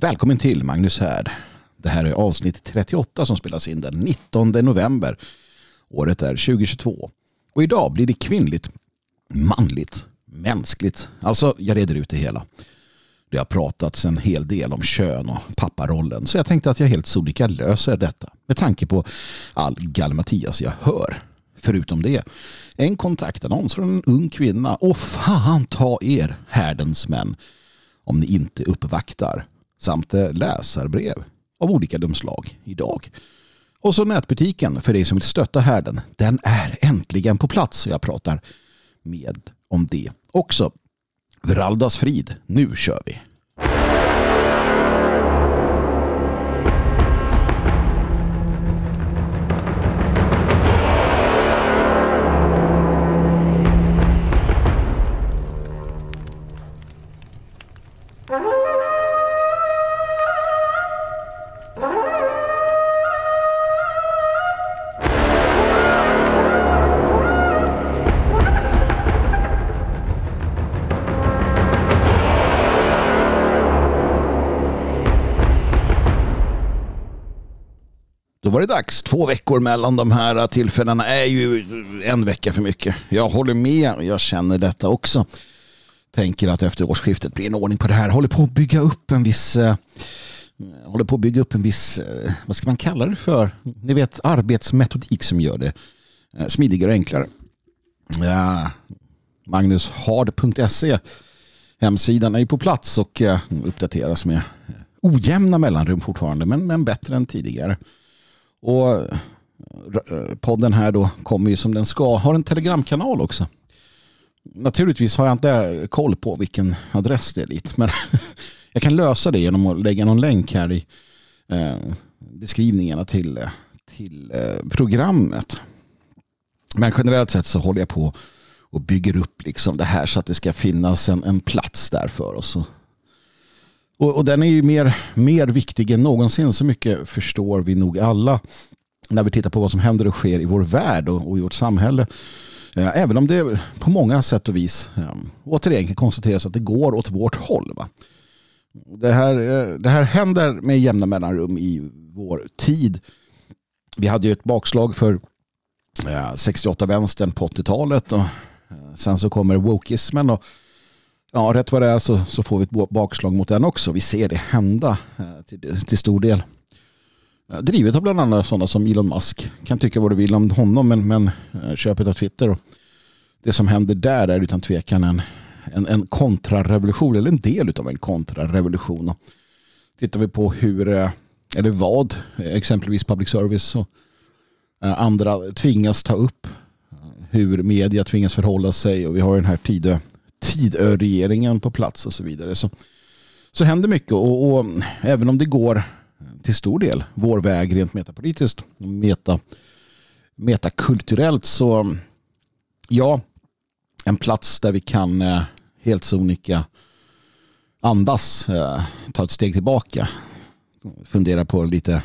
Välkommen till Magnus här. Det här är avsnitt 38 som spelas in den 19 november. Året är 2022. Och idag blir det kvinnligt, manligt, mänskligt. Alltså, jag reder ut det hela. Det har pratats en hel del om kön och papparollen så jag tänkte att jag helt sonika löser detta med tanke på all gallimatias jag hör. Förutom det, en kontaktannons från en ung kvinna och fan ta er härdens män om ni inte uppvaktar samt eh, läsarbrev av olika dumslag idag. Och så nätbutiken för dig som vill stötta härden. Den är äntligen på plats och jag pratar med om det också. Vraldas frid, nu kör vi! Var det dags. Två veckor mellan de här tillfällena är ju en vecka för mycket. Jag håller med. Jag känner detta också. Tänker att efter årsskiftet blir en ordning på det här. Håller på att bygga upp en viss eh, håller på att bygga upp en viss, eh, vad ska man kalla det för? Ni vet arbetsmetodik som gör det eh, smidigare och enklare. Ja, Magnushard.se hemsidan är ju på plats och uppdateras med ojämna mellanrum fortfarande men, men bättre än tidigare. Och eh, podden här då kommer ju som den ska. Har en telegramkanal också. Naturligtvis har jag inte koll på vilken adress det är dit. Men jag kan lösa det genom att lägga någon länk här i eh, beskrivningarna till, eh, till programmet. Men generellt sett så håller jag på och bygger upp liksom det här så att det ska finnas en, en plats där för oss. Och, och, den är ju mer, mer viktig än någonsin. Så mycket förstår vi nog alla när vi tittar på vad som händer och sker i vår värld och, och i vårt samhälle. Eh, även om det på många sätt och vis ehm, återigen kan konstateras att det går åt vårt håll. Va? Det, här, eh, det här händer med jämna mellanrum i vår tid. Vi hade ju ett bakslag för eh, 68-vänstern på 80-talet och sen så kommer wokismen och ja, rätt vad det är så, så får vi ett bakslag mot den också. Vi ser det hända eh, till, till stor del. Drivet av bland annat sådana som Elon Musk. Kan tycka vad du vill om honom men, men eh, köpet av Twitter och det som händer där är utan tvekan en, en, en kontrarevolution eller en del av en kontrarevolution. Tittar vi på hur, eh, eller vad, exempelvis public service och andra tvingas ta upp hur media tvingas förhålla sig och vi har den här tiden Tidöregeringen på plats och så vidare. Så, så händer mycket och, och, även om det går till stor del vår väg rent metapolitiskt, meta, metakulturellt så ja, en plats där vi kan eh, helt sonika andas, eh, ta ett steg tillbaka, fundera på lite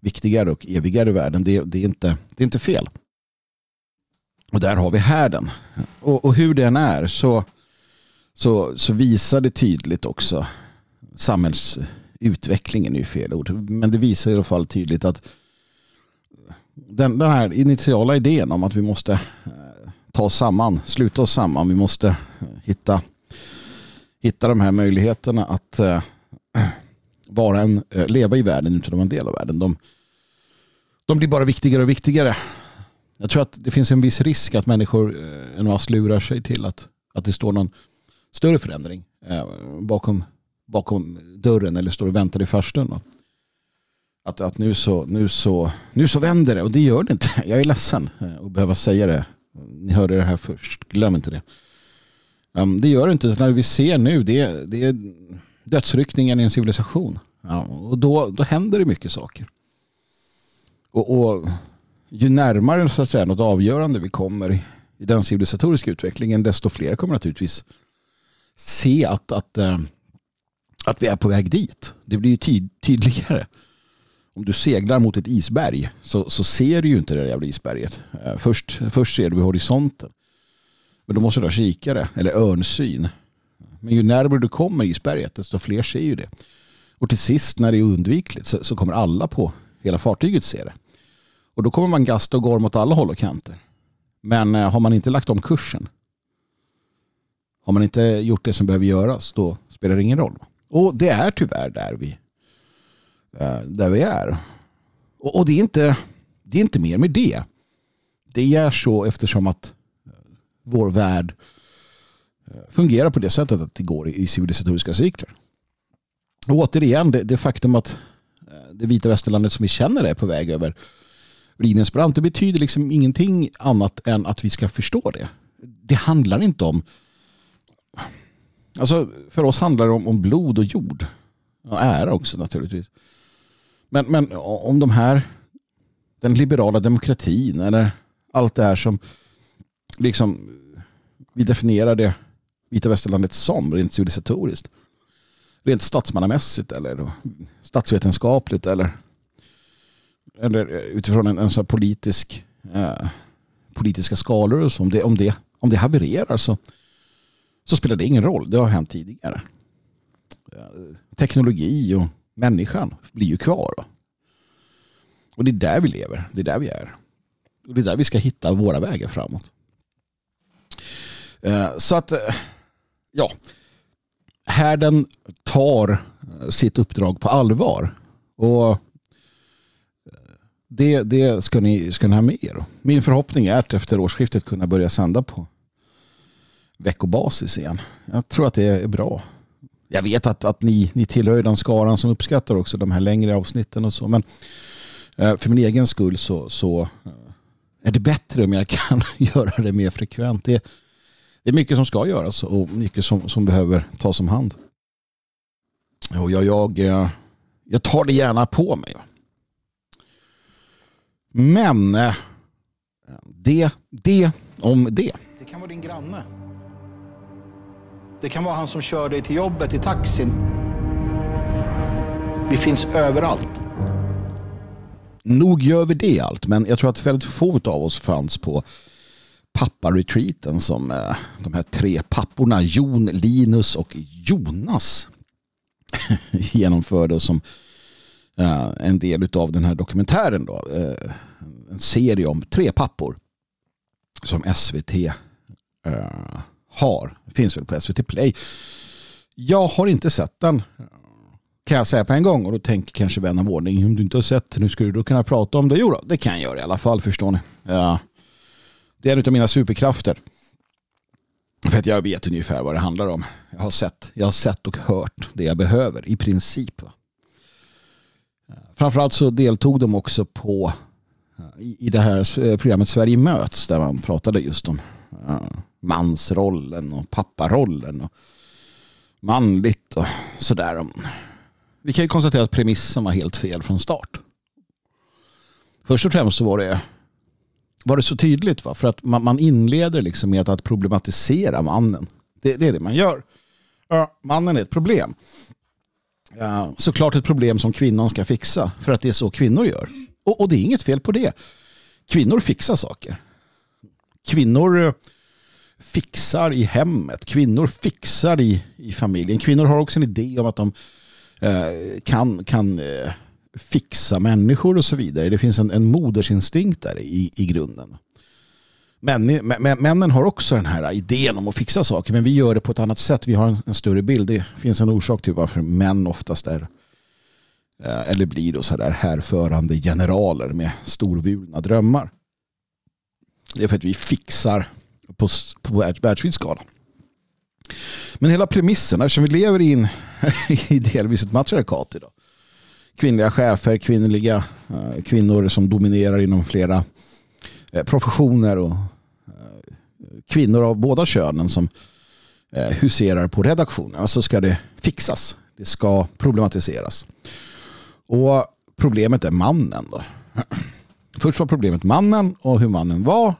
viktigare och evigare värden. Det, det, är, inte, det är inte fel. Och där har vi härden. Och, och hur den är så, så, så visar det tydligt också samhällsutvecklingen är ju fel ord. Men det visar i alla fall tydligt att den, den här initiala idén om att vi måste eh, ta oss samman, sluta oss samman, vi måste eh, hitta, hitta de här möjligheterna att äh, vara en, leva i världen utan att vara en del av världen. De, de blir bara viktigare och viktigare. Jag tror att det finns en viss risk att människor eh, en mass lurar sig till att, att det står någon större förändring eh, bakom, bakom dörren eller står och väntar i farstun. Att, att nu, så, nu, så, nu så vänder det och det gör det inte. Jag är ledsen eh, att behöva säga det. Ni hörde det här först, glöm inte det. Um, det gör det inte. När vi ser nu, det, det är dödsryckningen i en civilisation. Ja, och då, då händer det mycket saker. Och, och ju närmare så att säga, något avgörande vi kommer i, i den civilisatoriska utvecklingen desto fler kommer naturligtvis se att, att, eh, att vi är på väg dit. Det blir ju tid, tydligare. Om du seglar mot ett isberg så, så ser du ju inte det där jävla isberget. Eh, först, först ser du vid horisonten. Men då måste du ha kikare eller örnsyn. Men ju närmare du kommer isberget desto fler ser ju det. Och till sist när det är undvikligt så, så kommer alla på hela fartyget se det. Och då kommer man gasta och går mot alla håll och kanter. Men eh, har man inte lagt om kursen, har man inte gjort det som behöver göras, då spelar det ingen roll. Och det är tyvärr där vi, eh, där vi är. Och, och det, är inte, det är inte mer med det. Det är så eftersom att eh, vår värld fungerar på det sättet att det går i civilisatoriska cykler. Och återigen, det, det faktum att det vita västerlandet som vi känner är på väg över Rinens brant. Det betyder liksom ingenting annat än att vi ska förstå det. Det handlar inte om... Alltså för oss handlar det om, om blod och jord. Och ära också naturligtvis. Men, men om de här, den liberala demokratin eller allt det här som liksom vi definierar det vita västerlandet som rent civilisatoriskt. Rent statsmannamässigt eller statsvetenskapligt eller eller eh, utifrån en, en sån politisk eh, politiska skalor och så, om det, om det, om det havererar så, så spelar det ingen roll. Det har hänt tidigare. Eh, teknologi och människan blir ju kvar. Då. Och det är där vi lever. Det är där vi är. Och det är där vi ska hitta våra vägar framåt. Eh, så att, eh, ja. Härden tar eh, sitt uppdrag på allvar. Och det, det ska, ni, ska ni ha med er. Min förhoppning är att efter årsskiftet kunna börja sända på veckobasis igen. Jag tror att det är bra. Jag vet att, att ni, ni tillhör den skaran som uppskattar också de här längre avsnitten och så. Men eh, för min egen skull så, så eh, är det bättre om jag kan göra det mer frekvent. Det, det är mycket som ska göras och mycket som, som behöver tas om hand. Och jag, jag, eh, jag tar det gärna på mig. Men eh, det, det om det. Det kan vara din granne. Det kan vara han som kör dig till jobbet i taxin. Vi finns överallt. Nog gör vi det allt, men jag tror att väldigt få av oss fanns på papparetreaten som eh, de här tre papporna Jon, Linus och Jonas genomförde och som Eh, en del av den här dokumentären. Då, eh, en serie om tre pappor som SVT har. Eh, det har. Finns väl på SVT Play. Jag har inte sett den kan jag säga på en gång och då tänker kanske vän av ordning om du inte har sett nu skulle du då kunna prata om det. Jo då, det kan jag göra i alla fall förstår ni. Ja. Det är en av mina superkrafter. För att jag vet ungefär vad det handlar om. Jag har sett, jag har sett och hört det jag behöver i princip. Framförallt så deltog de också på eh, i det här eh, programmet Sverige möts där man pratade just om eh, mansrollen och papparollen och manligt och sådär. Vi kan ju konstatera att premissen var helt fel från start. Först och främst så var det, var det så tydligt va? för att man, man inleder liksom med att problematisera mannen. Det, det är det man gör. Ja, mannen är ett problem Eh, såklart ett problem som kvinnan ska fixa för att det är så kvinnor gör. Och, och det är inget fel på det. Kvinnor fixar saker. Kvinnor eh, fixar i hemmet. Kvinnor fixar i, i familjen. Kvinnor har också en idé om att de eh, kan, kan eh, fixa människor och så vidare. Det finns en, en modersinstinkt där i, i grunden. Män, männen har också den här idén om att fixa saker men vi gör det på ett annat sätt. Vi har en, en större bild. Det finns en orsak till varför män oftast är eh, eller blir då så där härförande generaler med storvulna drömmar. Det är för att vi fixar på, på världsvid skala. Men hela premissen, eftersom vi lever i, i delvis ett matriarkat idag. Kvinnliga chefer, kvinnliga eh, kvinnor som dominerar inom flera Eh, professioner och eh, kvinnor av båda könen som eh, huserar på redaktionen. Alltså ska det fixas. Det ska problematiseras. Och problemet är mannen. Då. Först var problemet mannen och hur mannen var.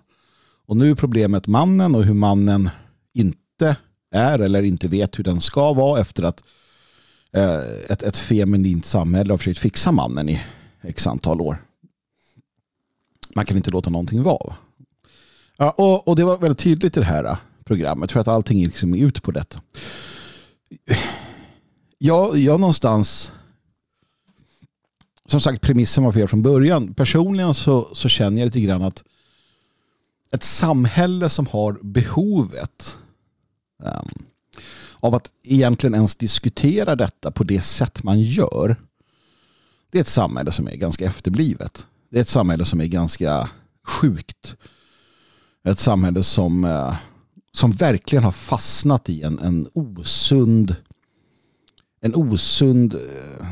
Och nu är problemet mannen och hur mannen inte är eller inte vet hur den ska vara efter att ett, ett feminint samhälle har försökt fixa mannen i x antal år man kan inte låta någonting vara. Ja, och, och det var väldigt tydligt i det här äh, programmet för att allting är liksom ut på detta. Jag, jag någonstans som sagt, premissen var fel från början. Personligen så, så känner jag lite grann att ett samhälle som har behovet um, av att egentligen ens diskutera detta på det sätt man gör. Det är ett samhälle som är ganska efterblivet. Det är ett samhälle som är ganska sjukt. Ett samhälle som, eh, som verkligen har fastnat i en, en osund en osund eh,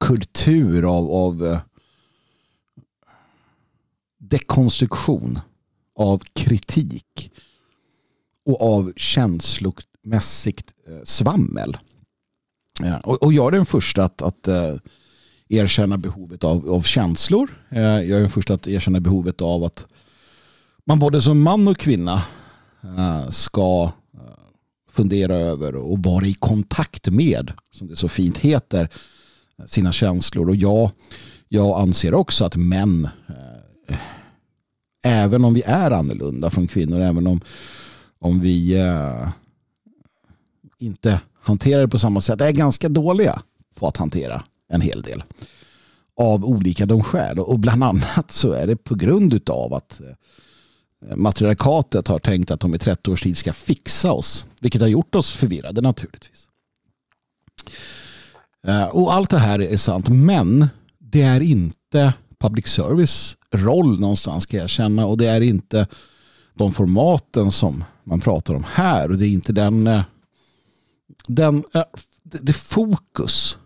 kultur av, av eh, dekonstruktion av kritik och av känslomässigt svammel. Och jag är den första att, att erkänna behovet av, av känslor. Eh, jag är den första att erkänna behovet av att man både som man och kvinna eh, ska eh, fundera över och vara i kontakt med, som det så fint heter, sina känslor. Och jag, jag anser också att män eh, även om vi är annorlunda från kvinnor, även om, om vi eh, inte hanterar det på samma sätt, är ganska dåliga på att hantera en hel del av olika de skäl. Och bland annat så är det på grund av att eh, matriarkatet har tänkt att de i 30 års tid ska fixa oss, vilket har gjort oss förvirrade naturligtvis. Eh, och allt det här är sant, men det är inte public service roll någonstans ska jag känna och det är inte de formaten som man pratar om här och det är inte den, eh, den det fokus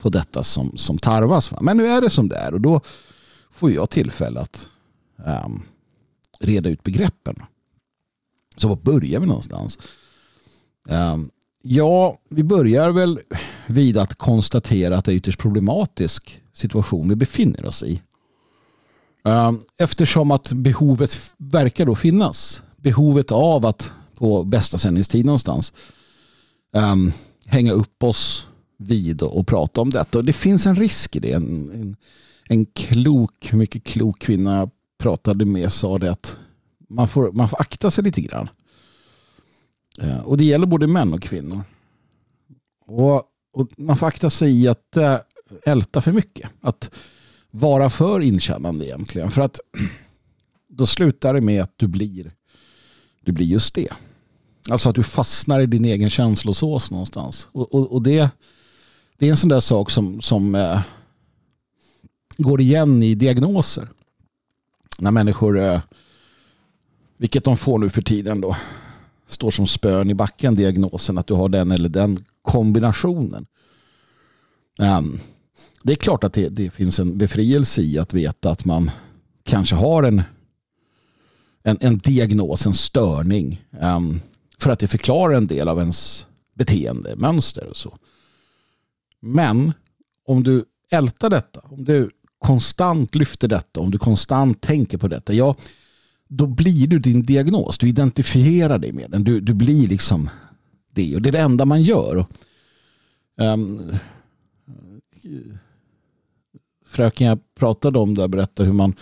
på detta som, som tarvas. Men nu är det som det är och då får jag tillfälle att um, reda ut begreppen. Så var börjar vi någonstans? Um, ja, vi börjar väl vid att konstatera att det är ytterst problematisk situation vi befinner oss i. Um, eftersom att behovet verkar då finnas. Behovet av att på bästa sändningstid någonstans um, hänga upp oss vid och, och, prata om detta. Och det finns en risk i det. En, en, en klok, mycket klok kvinna jag pratade med sa det att man får, man får akta sig lite grann. Eh, och det gäller både män och kvinnor. Och, och man får akta sig i att eh, älta för mycket. Att vara för inkännande egentligen. För att då slutar det med att du blir, du blir just det. Alltså att du fastnar i din egen känslosås någonstans. Och, och, och det, det är en sån där sak som, som eh, går igen i diagnoser. När människor, eh, vilket de får nu för tiden då, står som spön i backen diagnosen att du har den eller den kombinationen. Um, det är klart att det, det, finns en befrielse i att veta att man kanske har en, en, en diagnos, en störning. Um, för att det förklarar en del av ens beteende, mönster och så. Men om du ältar detta, om du konstant lyfter detta, om du konstant tänker på detta, ja, då blir du din diagnos. Du identifierar dig med den. Du, du blir liksom det. Och det är det enda man gör. Um, fröken jag pratade om där berättade hur man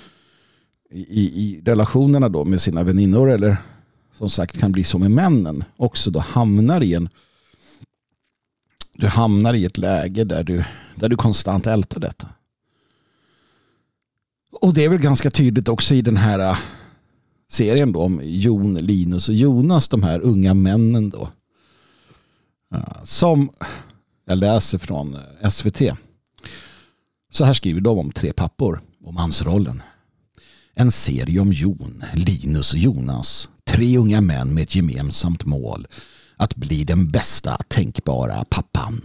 i, i relationerna då med sina väninnor eller som sagt kan bli så med männen också då hamnar i en du hamnar i ett läge där du, där du konstant ältar detta. Och det är väl ganska tydligt också i den här äh, serien då om Jon, Linus och Jonas, de här unga männen då. Äh, som jag läser från äh, SVT. Så här skriver de om tre pappor och mansrollen. En serie om Jon, Linus och Jonas. Tre unga män med ett gemensamt mål. Att bli den bästa tänkbara pappan.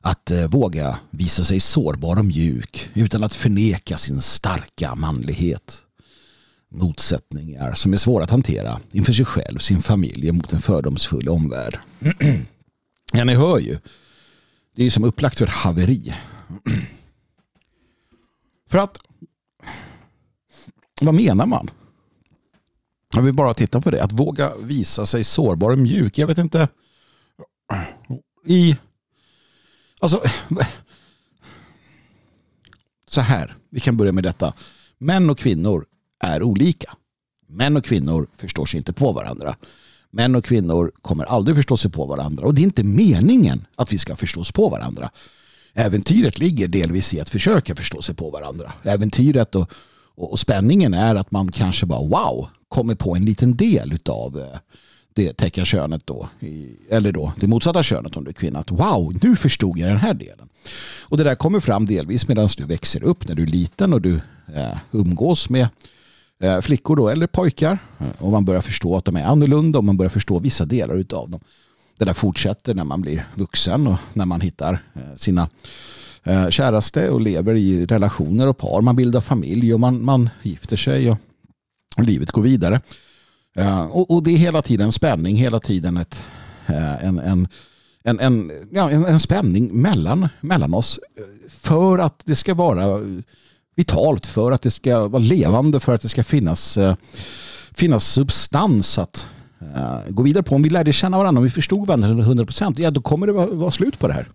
Att eh, våga visa sig sårbar och mjuk utan att förneka sin starka manlighet. Motsättningar som är svåra att hantera inför sig själv, sin familj och mot en fördomsfull omvärld. ja, ni hör ju. Det är ju som upplagt för haveri. För att, vad menar man? Jag vill bara titta på det. Att våga visa sig sårbar och mjuk. Jag vet inte. I, alltså, så här. Vi kan börja med detta. Män och kvinnor är olika. Män och kvinnor förstår sig inte på varandra. Män och kvinnor kommer aldrig förstå sig på varandra. Och det är inte meningen att vi ska förstås på varandra. Äventyret ligger delvis i att försöka förstå sig på varandra. Äventyret och, och, och spänningen är att man kanske bara wow, kommer på en liten del av eh, det teckenkönet då, eller då det motsatta könet om du är kvinna, att wow, nu förstod jag den här delen. Och det där kommer fram delvis medan du växer upp när du är liten och du eh, umgås med eh, flickor då, eller pojkar eh, och man börjar förstå att de är annorlunda och man börjar förstå vissa delar av dem. Det där fortsätter när man blir vuxen och när man hittar eh, sina eh, käraste och lever i relationer och par. Man bildar familj och man, man gifter sig och livet går vidare. Eh, och, och, det är hela tiden spänning, hela tiden ett, eh, en, en, en, en, ja, en, en, spänning mellan, mellan oss för att det ska vara vitalt, för att det ska vara levande, för att det ska finnas, eh, finnas substans att gå vidare på. Om vi lärde känna varandra, om vi förstod varandra 100% ja då kommer det vara, vara slut på det här.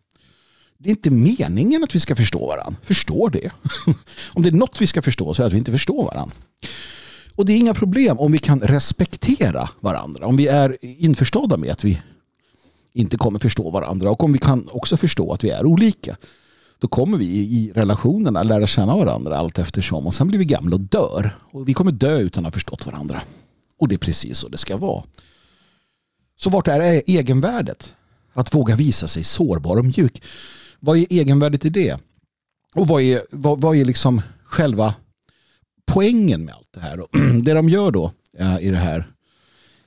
Det är inte meningen att vi ska förstå varandra. Förstå det. om det är något vi ska förstå så är det att vi inte förstår varandra. Och det är inga problem om vi kan respektera varandra. Om vi är införstådda med att vi inte kommer förstå varandra och om vi kan också förstå att vi är olika. Då kommer vi i relationerna lära känna varandra allt eftersom och sen blir vi gamla och dör. Och vi kommer dö utan att ha förstått varandra. Och det är precis så det ska vara. Så vart är e- egenvärdet? Att våga visa sig sårbar och mjuk. Vad är egenvärdet i det? Och vad är, vad, vad är liksom själva poängen med allt det här. Och det de gör då eh, i det här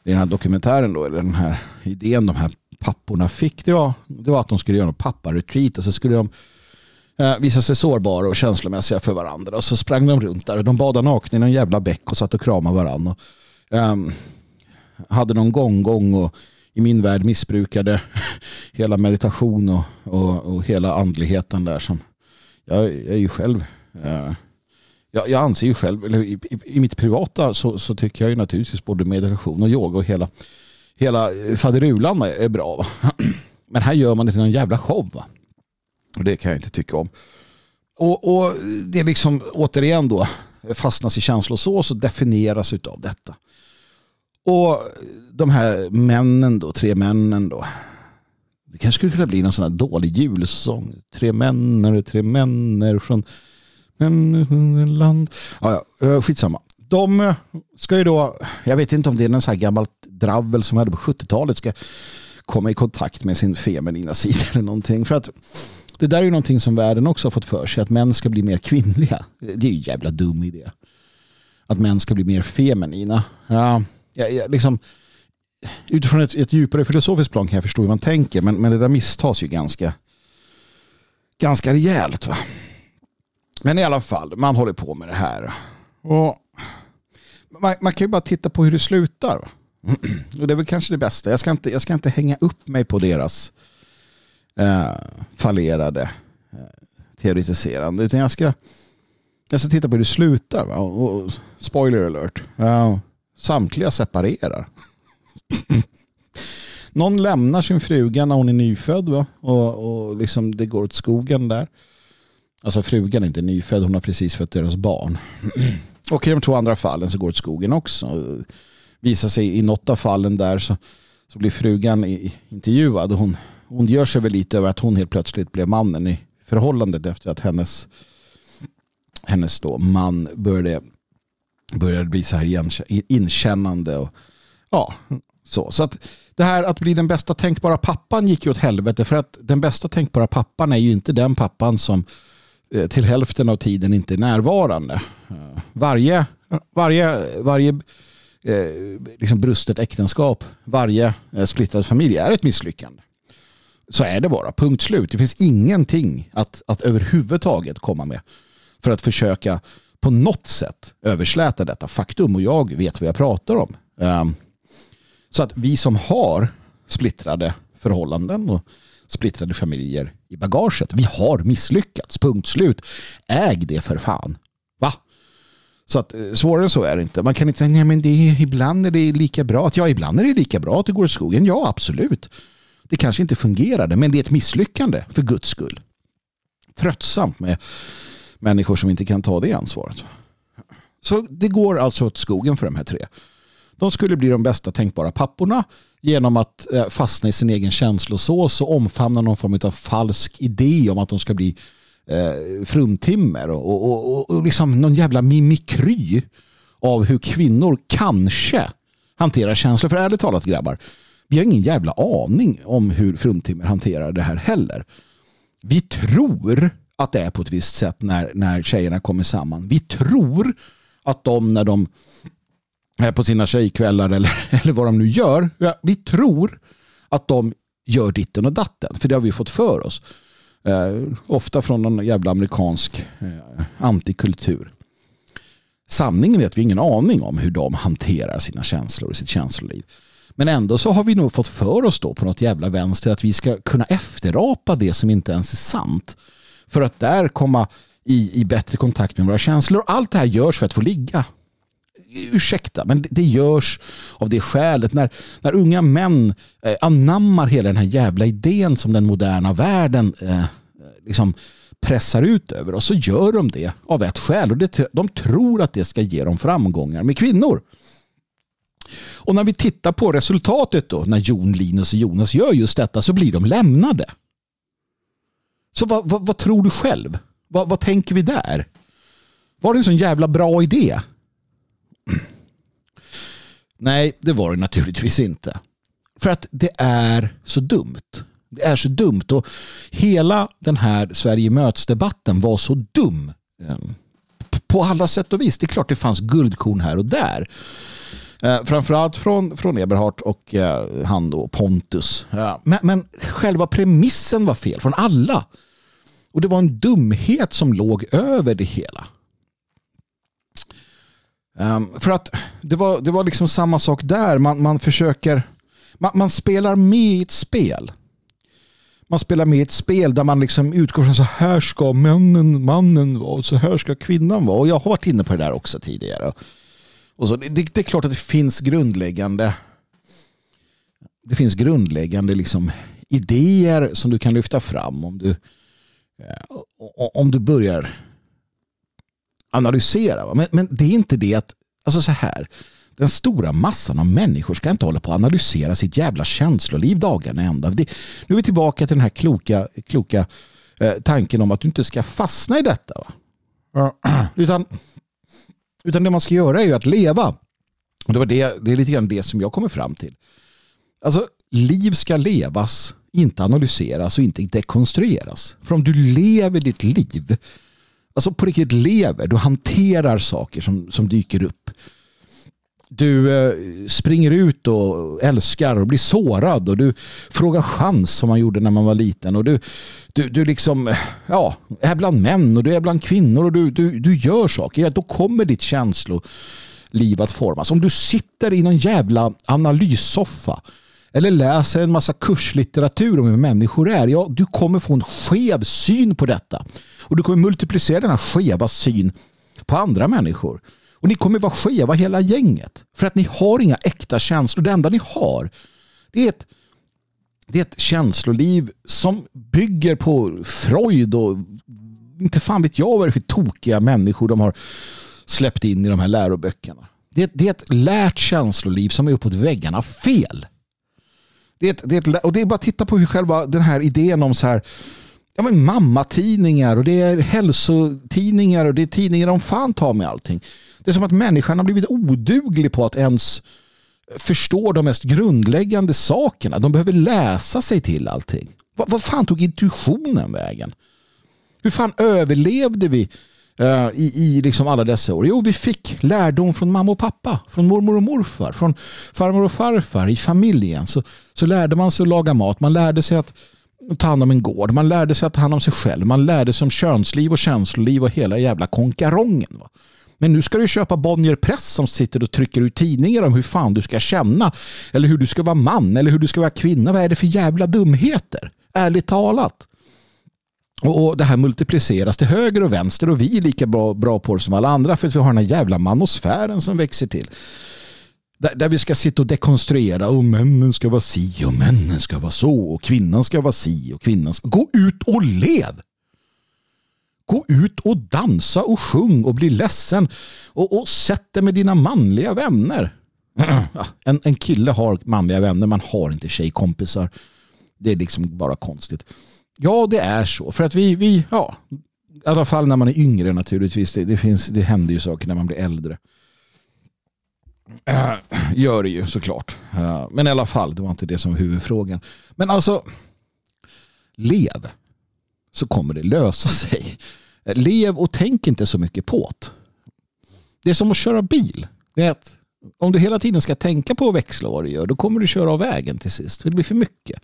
i den här dokumentären då, eller den här idén de här papporna fick, det var, det var att de skulle göra en papparetreat och så skulle de eh, visa sig sårbara och känslomässiga för varandra. Och så sprang de runt där och de badade nakna i någon jävla bäck och satt och kramade varandra. Och, um, hade någon gånggång och i min värld missbrukade hela meditation och, och, och hela andligheten där som jag, jag är ju själv uh, jag, jag anser ju själv, eller i, i, i mitt privata så, så, tycker jag ju naturligtvis både meditation och yoga och hela, hela eh, faderulan är bra. Va? Men här gör man det till en jävla show. Va? Och det kan jag inte tycka om. Och, och det är liksom återigen då fastnas i känslosås och definieras av detta. Och de här männen då, tre männen då. Det kanske skulle kunna bli någon sån här dålig julsång. Tre männer, tre männer från land. Ja, ja, eh, skitsamma. De eh, ska ju då, jag vet inte om det är någon så här gammalt dravel som hade på 70-talet ska komma i kontakt med sin feminina sida eller någonting. För att det där är ju någonting som världen också har fått för sig, att män ska bli mer kvinnliga. Det är ju en jävla dum idé. Att män ska bli mer feminina. Ja, ja, ja liksom, utifrån ett, ett djupare filosofiskt plan kan jag förstå hur man tänker, men, men det där misstas ju ganska, ganska rejält. Va? Men i alla fall, man håller på med det här. Och man, man kan ju bara titta på hur det slutar. Och det är väl kanske det bästa. Jag ska inte, jag ska inte hänga upp mig på deras eh, fallerade eh, teoretiserande. Utan jag ska, jag ska titta på hur det slutar. Va? Och, och, spoiler alert. Uh, samtliga separerar. Någon lämnar sin fruga när hon är nyfödd. Va? Och, och liksom det går åt skogen där. Alltså frugan är inte nyfödd, hon har precis fött deras barn. Och i de två andra fallen så går det åt skogen också. Visar sig i något av fallen där så, så blir frugan intervjuad. Hon, hon gör sig väl lite över att hon helt plötsligt blev mannen i förhållandet efter att hennes, hennes då man började, började bli så här inkännande. Och, ja, så. så att det här att bli den bästa tänkbara pappan gick ju åt helvete för att den bästa tänkbara pappan är ju inte den pappan som Eh, till hälften av tiden inte är närvarande. Eh, varje, varje, varje eh, liksom brustet äktenskap, varje splittrad familj är ett misslyckande. Så är det bara, punkt slut. Det finns ingenting att, att överhuvudtaget komma med för att försöka på något sätt översläta detta faktum och jag vet vad jag pratar om. Ehm, så att vi som har splittrade förhållanden och splittrade familjer i bagaget. Vi har misslyckats, punkt slut. Äg det för fan. Va? Så att eh, svårare än så är det inte. Man kan inte, nej men det är, ibland är det lika bra. Att, ja, ibland är det lika bra att det går i skogen. Ja, absolut. Det kanske inte fungerade, men det är ett misslyckande för guds skull. Tröttsamt med människor som inte kan ta det ansvaret. Så det går alltså åt skogen för de här tre. De skulle bli de bästa tänkbara papporna genom att eh, fastna i sin egen känslosås och omfamna någon form av falsk idé om att de ska bli eh, fruntimmer och, och, och, och liksom någon jävla mimikry av hur kvinnor kanske hanterar känslor. För ärligt talat grabbar, vi har ingen jävla aning om hur fruntimmer hanterar det här heller. Vi tror att det är på ett visst sätt när, när tjejerna kommer samman. Vi tror att de när de Eh, på sina tjejkvällar eller, eller vad de nu gör, ja, vi tror att de gör ditten och datten. För det har vi fått för oss. Eh, ofta från någon jävla amerikansk eh, antikultur. Sanningen är att vi har ingen aning om hur de hanterar sina känslor och sitt känsloliv. Men ändå så har vi nog fått för oss då på något jävla vänster att vi ska kunna efterapa det som inte ens är sant. För att där komma i, i bättre kontakt med våra känslor. Allt det här görs för att få ligga. Ursäkta, men det, görs av det skälet. När, när unga män eh, anammar hela den här jävla idén som den moderna världen eh, liksom pressar ut över oss så gör de det av ett skäl. Och det, de tror att det ska ge dem framgångar med kvinnor. Och när vi tittar på resultatet då, när Jon, Linus och Jonas gör just detta så blir de lämnade. Så vad, vad, vad tror du själv? Vad, vad, tänker vi där? Var det en sån jävla bra idé? Nej, det var det naturligtvis inte. För att det är så dumt. Det är så dumt och hela den här Sverige möts-debatten var så dum. Ehm, på alla sätt och vis. Det är klart det fanns guldkorn här och där. Eh, framförallt från, från Eberhardt och eh, han då Pontus. Ehm, men, men själva premissen var fel från alla. Och det var en dumhet som låg över det hela. Um, för att det var, det var liksom samma sak där. Man, man försöker... Man, man, spelar med i ett spel. Man spelar med i ett spel där man liksom utgår från så här ska männen, mannen vara och så här ska kvinnan vara. Och jag har varit inne på det där också tidigare. Och så, det, det är klart att det finns grundläggande det finns grundläggande liksom idéer som du kan lyfta fram om du, eh, om du börjar analysera. Men, men det är inte det att, alltså så här, den stora massan av människor ska inte hålla på att analysera sitt jävla känsloliv dagarna ända. Det, nu är vi tillbaka till den här kloka, kloka eh, tanken om att du inte ska fastna i detta. Va? Utan utan det man ska göra är ju att leva. Och det, var det, det är lite grann det som jag kommer fram till. Alltså, liv ska levas, inte analyseras och inte dekonstrueras. För om du lever ditt liv, alltså på riktigt lever, du hanterar saker som, som dyker upp du eh, springer ut och älskar och blir sårad och du frågar chans som man gjorde när man var liten och du, du, du liksom, ja, är bland män och du är bland kvinnor och du, du, du gör saker, ja, då kommer ditt känsloliv att formas. Om du sitter i någon jävla analyssoffa eller läser en massa kurslitteratur om hur människor är, ja, du kommer få en skev syn på detta. Och du kommer multiplicera denna skeva syn på andra människor. Och ni kommer vara skeva hela gänget. För att ni har inga äkta känslor. Det enda ni har det är ett, det är ett känsloliv som bygger på Freud och inte fan vet jag vad det är för tokiga människor de har släppt in i de här läroböckerna. Det är, det är ett lärt känsloliv som är uppåt väggarna fel. Det är, ett, det är ett, och det är bara att titta på hur själva den här idén om så här ja, men mammatidningar och det är hälsotidningar och det är tidningar om fan tar med allting. Det är som att människan har blivit oduglig på att ens förstå de mest grundläggande sakerna. De behöver läsa sig till allting. Vad, vad fan tog intuitionen vägen? Hur fan överlevde vi Eh, i, i liksom alla dessa år? Jo, vi fick lärdom från mamma och pappa, från mormor och morfar, från farmor och farfar i familjen. Så, så lärde man sig att laga mat. Man lärde sig att ta hand om en gård. Man lärde sig att ta hand om sig själv. Man lärde sig om könsliv och känsloliv och hela jävla konkarongen. Va? Men nu ska du köpa Bonnier Press som sitter och trycker ut tidningar om hur fan du ska känna. Eller hur du ska vara man eller hur du ska vara kvinna. Vad är det för jävla dumheter? Ärligt talat. Och det här multipliceras till höger och vänster och vi är lika bra, bra på det som alla andra för att vi har den här jävla manosfären som växer till. Där, där, vi ska sitta och dekonstruera och männen ska vara si och männen ska vara så och kvinnan ska vara si och kvinnan ska... Gå ut och led. Gå ut och dansa och sjung och bli ledsen och, och sätt dig med dina manliga vänner. en, en kille har manliga vänner, man har inte tjejkompisar. Det är liksom bara konstigt. Ja, det är så. För att vi, vi ja, i alla fall när man är yngre naturligtvis. Det, det, finns, det händer ju saker när man blir äldre. Äh, gör det ju såklart. Äh, men i alla fall, det var inte det som var huvudfrågan. Men alltså, lev så kommer det lösa sig. Lev och tänk inte så mycket på det. Det är som att köra bil. Det är att om du hela tiden ska tänka på att växla vad du gör, då kommer du köra av vägen till sist. Det blir för mycket.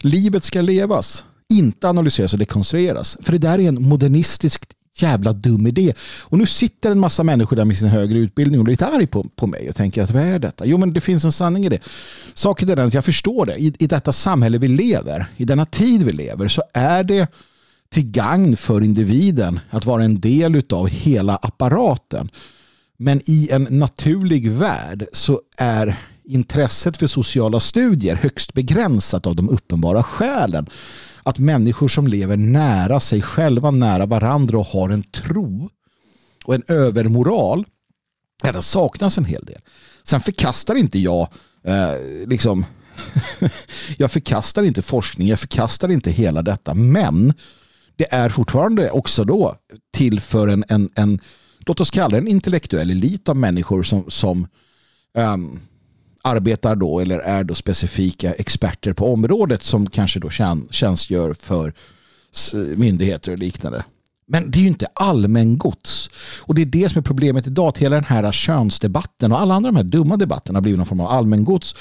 Livet ska levas, inte analyseras och dekonstrueras. För det där är en modernistisk jävla dum idé. Och nu sitter en massa människor där med sin högre utbildning och är lite arg på, på mig och tänker att vad är detta? Jo men det finns en sanning i det. Saken är den att jag förstår det. I, I detta samhälle vi lever, i denna tid vi lever så är det till gagn för individen att vara en del av hela apparaten. Men i en naturlig värld så är intresset för sociala studier högst begränsat av de uppenbara skälen. Att människor som lever nära sig själva, nära varandra och har en tro och en övermoral, ja, det saknas en hel del. Sen förkastar inte jag eh, liksom jag förkastar inte forskning, jag förkastar inte hela detta, men det är fortfarande också då till för en, en, en låt oss kalla det en intellektuell elit av människor som, som um, arbetar då eller är då specifika experter på området som kanske då tjänstgör för myndigheter och liknande. Men det är ju inte allmän gods. Och det är det som är problemet idag. Till hela den här könsdebatten och alla andra de här dumma debatterna har blivit någon form av allmän gods.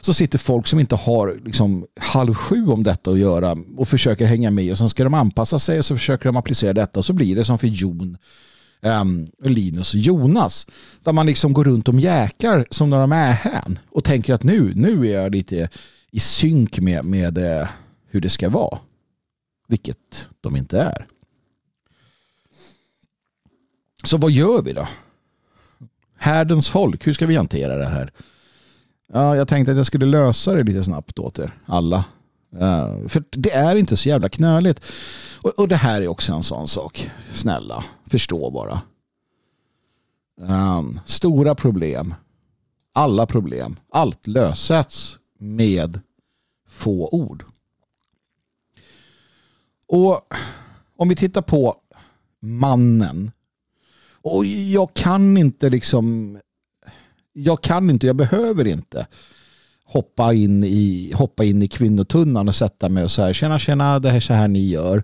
Så sitter folk som inte har liksom halv sju om detta att göra och försöker hänga med och sen ska de anpassa sig och så försöker de applicera detta och så blir det som för Jon Ehm, Linus och Jonas. Där man liksom går runt och mjäkar som när de är här och tänker att nu, nu är jag lite i synk med, med eh, hur det ska vara. Vilket de inte är. Så vad gör vi då? Härdens folk, hur ska vi hantera det här? Ja, jag tänkte att jag skulle lösa det lite snabbt åt er alla. Uh, för det är inte så jävla knöligt. Och, och, det här är också en sån sak. Snälla, förstå bara. Um, stora problem. Alla problem. Allt lösats med få ord. Och om vi tittar på mannen. Och jag kan inte liksom. Jag kan inte, jag behöver inte hoppa in i, hoppa in i kvinnotunnan och sätta mig och säga tjena tjena det är så här ni gör.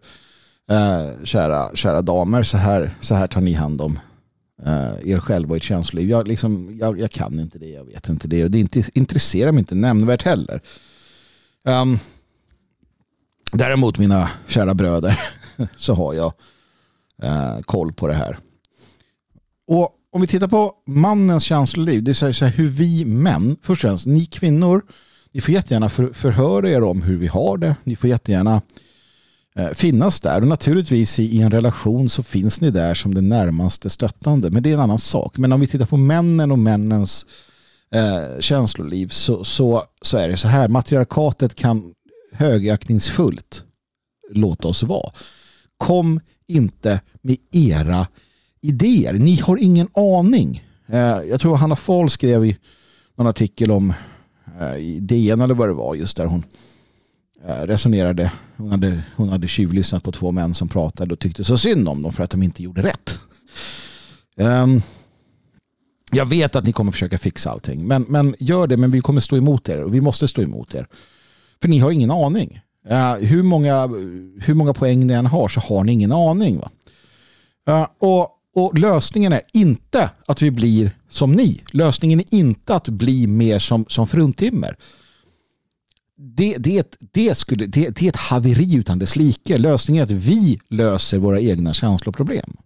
Eh, kära, kära damer så här, så här tar ni hand om eh, er själva och ert känsloliv. Jag, liksom, jag, jag, kan inte det, jag vet inte det och det inte, intresserar mig inte nämnvärt heller. Um, däremot mina kära bröder så har jag eh, koll på det här. Och om vi tittar på mannens känsloliv, det är så här hur vi män, först och främst, ni kvinnor, ni får jättegärna för, förhöra er om hur vi har det. Ni får jättegärna eh, finnas där. Och naturligtvis i, i, en relation så finns ni där som det närmaste stöttande. Men det är en annan sak. Men om vi tittar på männen och männens eh, känsloliv så, så, så är det så här. Matriarkatet kan högaktningsfullt låta oss vara. Kom inte med era idéer. Ni har ingen aning. Eh, jag tror Hanna Fahl skrev i någon artikel om eh, i DN eller vad det var just där hon eh, resonerade. Hon hade, hon hade tjuvlyssnat på två män som pratade och tyckte så synd om dem för att de inte gjorde rätt. Um, jag vet att ni kommer försöka fixa allting. Men, men gör det, men vi kommer stå emot er. Och vi måste stå emot er. För ni har ingen aning. Uh, hur, många, hur många poäng ni än har så har ni ingen aning. Va? Uh, och och lösningen är inte att vi blir som ni. Lösningen är inte att bli mer som, som fruntimmer. Det, det, det, skulle, det, det är ett haveri utan dess like. Lösningen är att vi löser våra egna känsloproblem.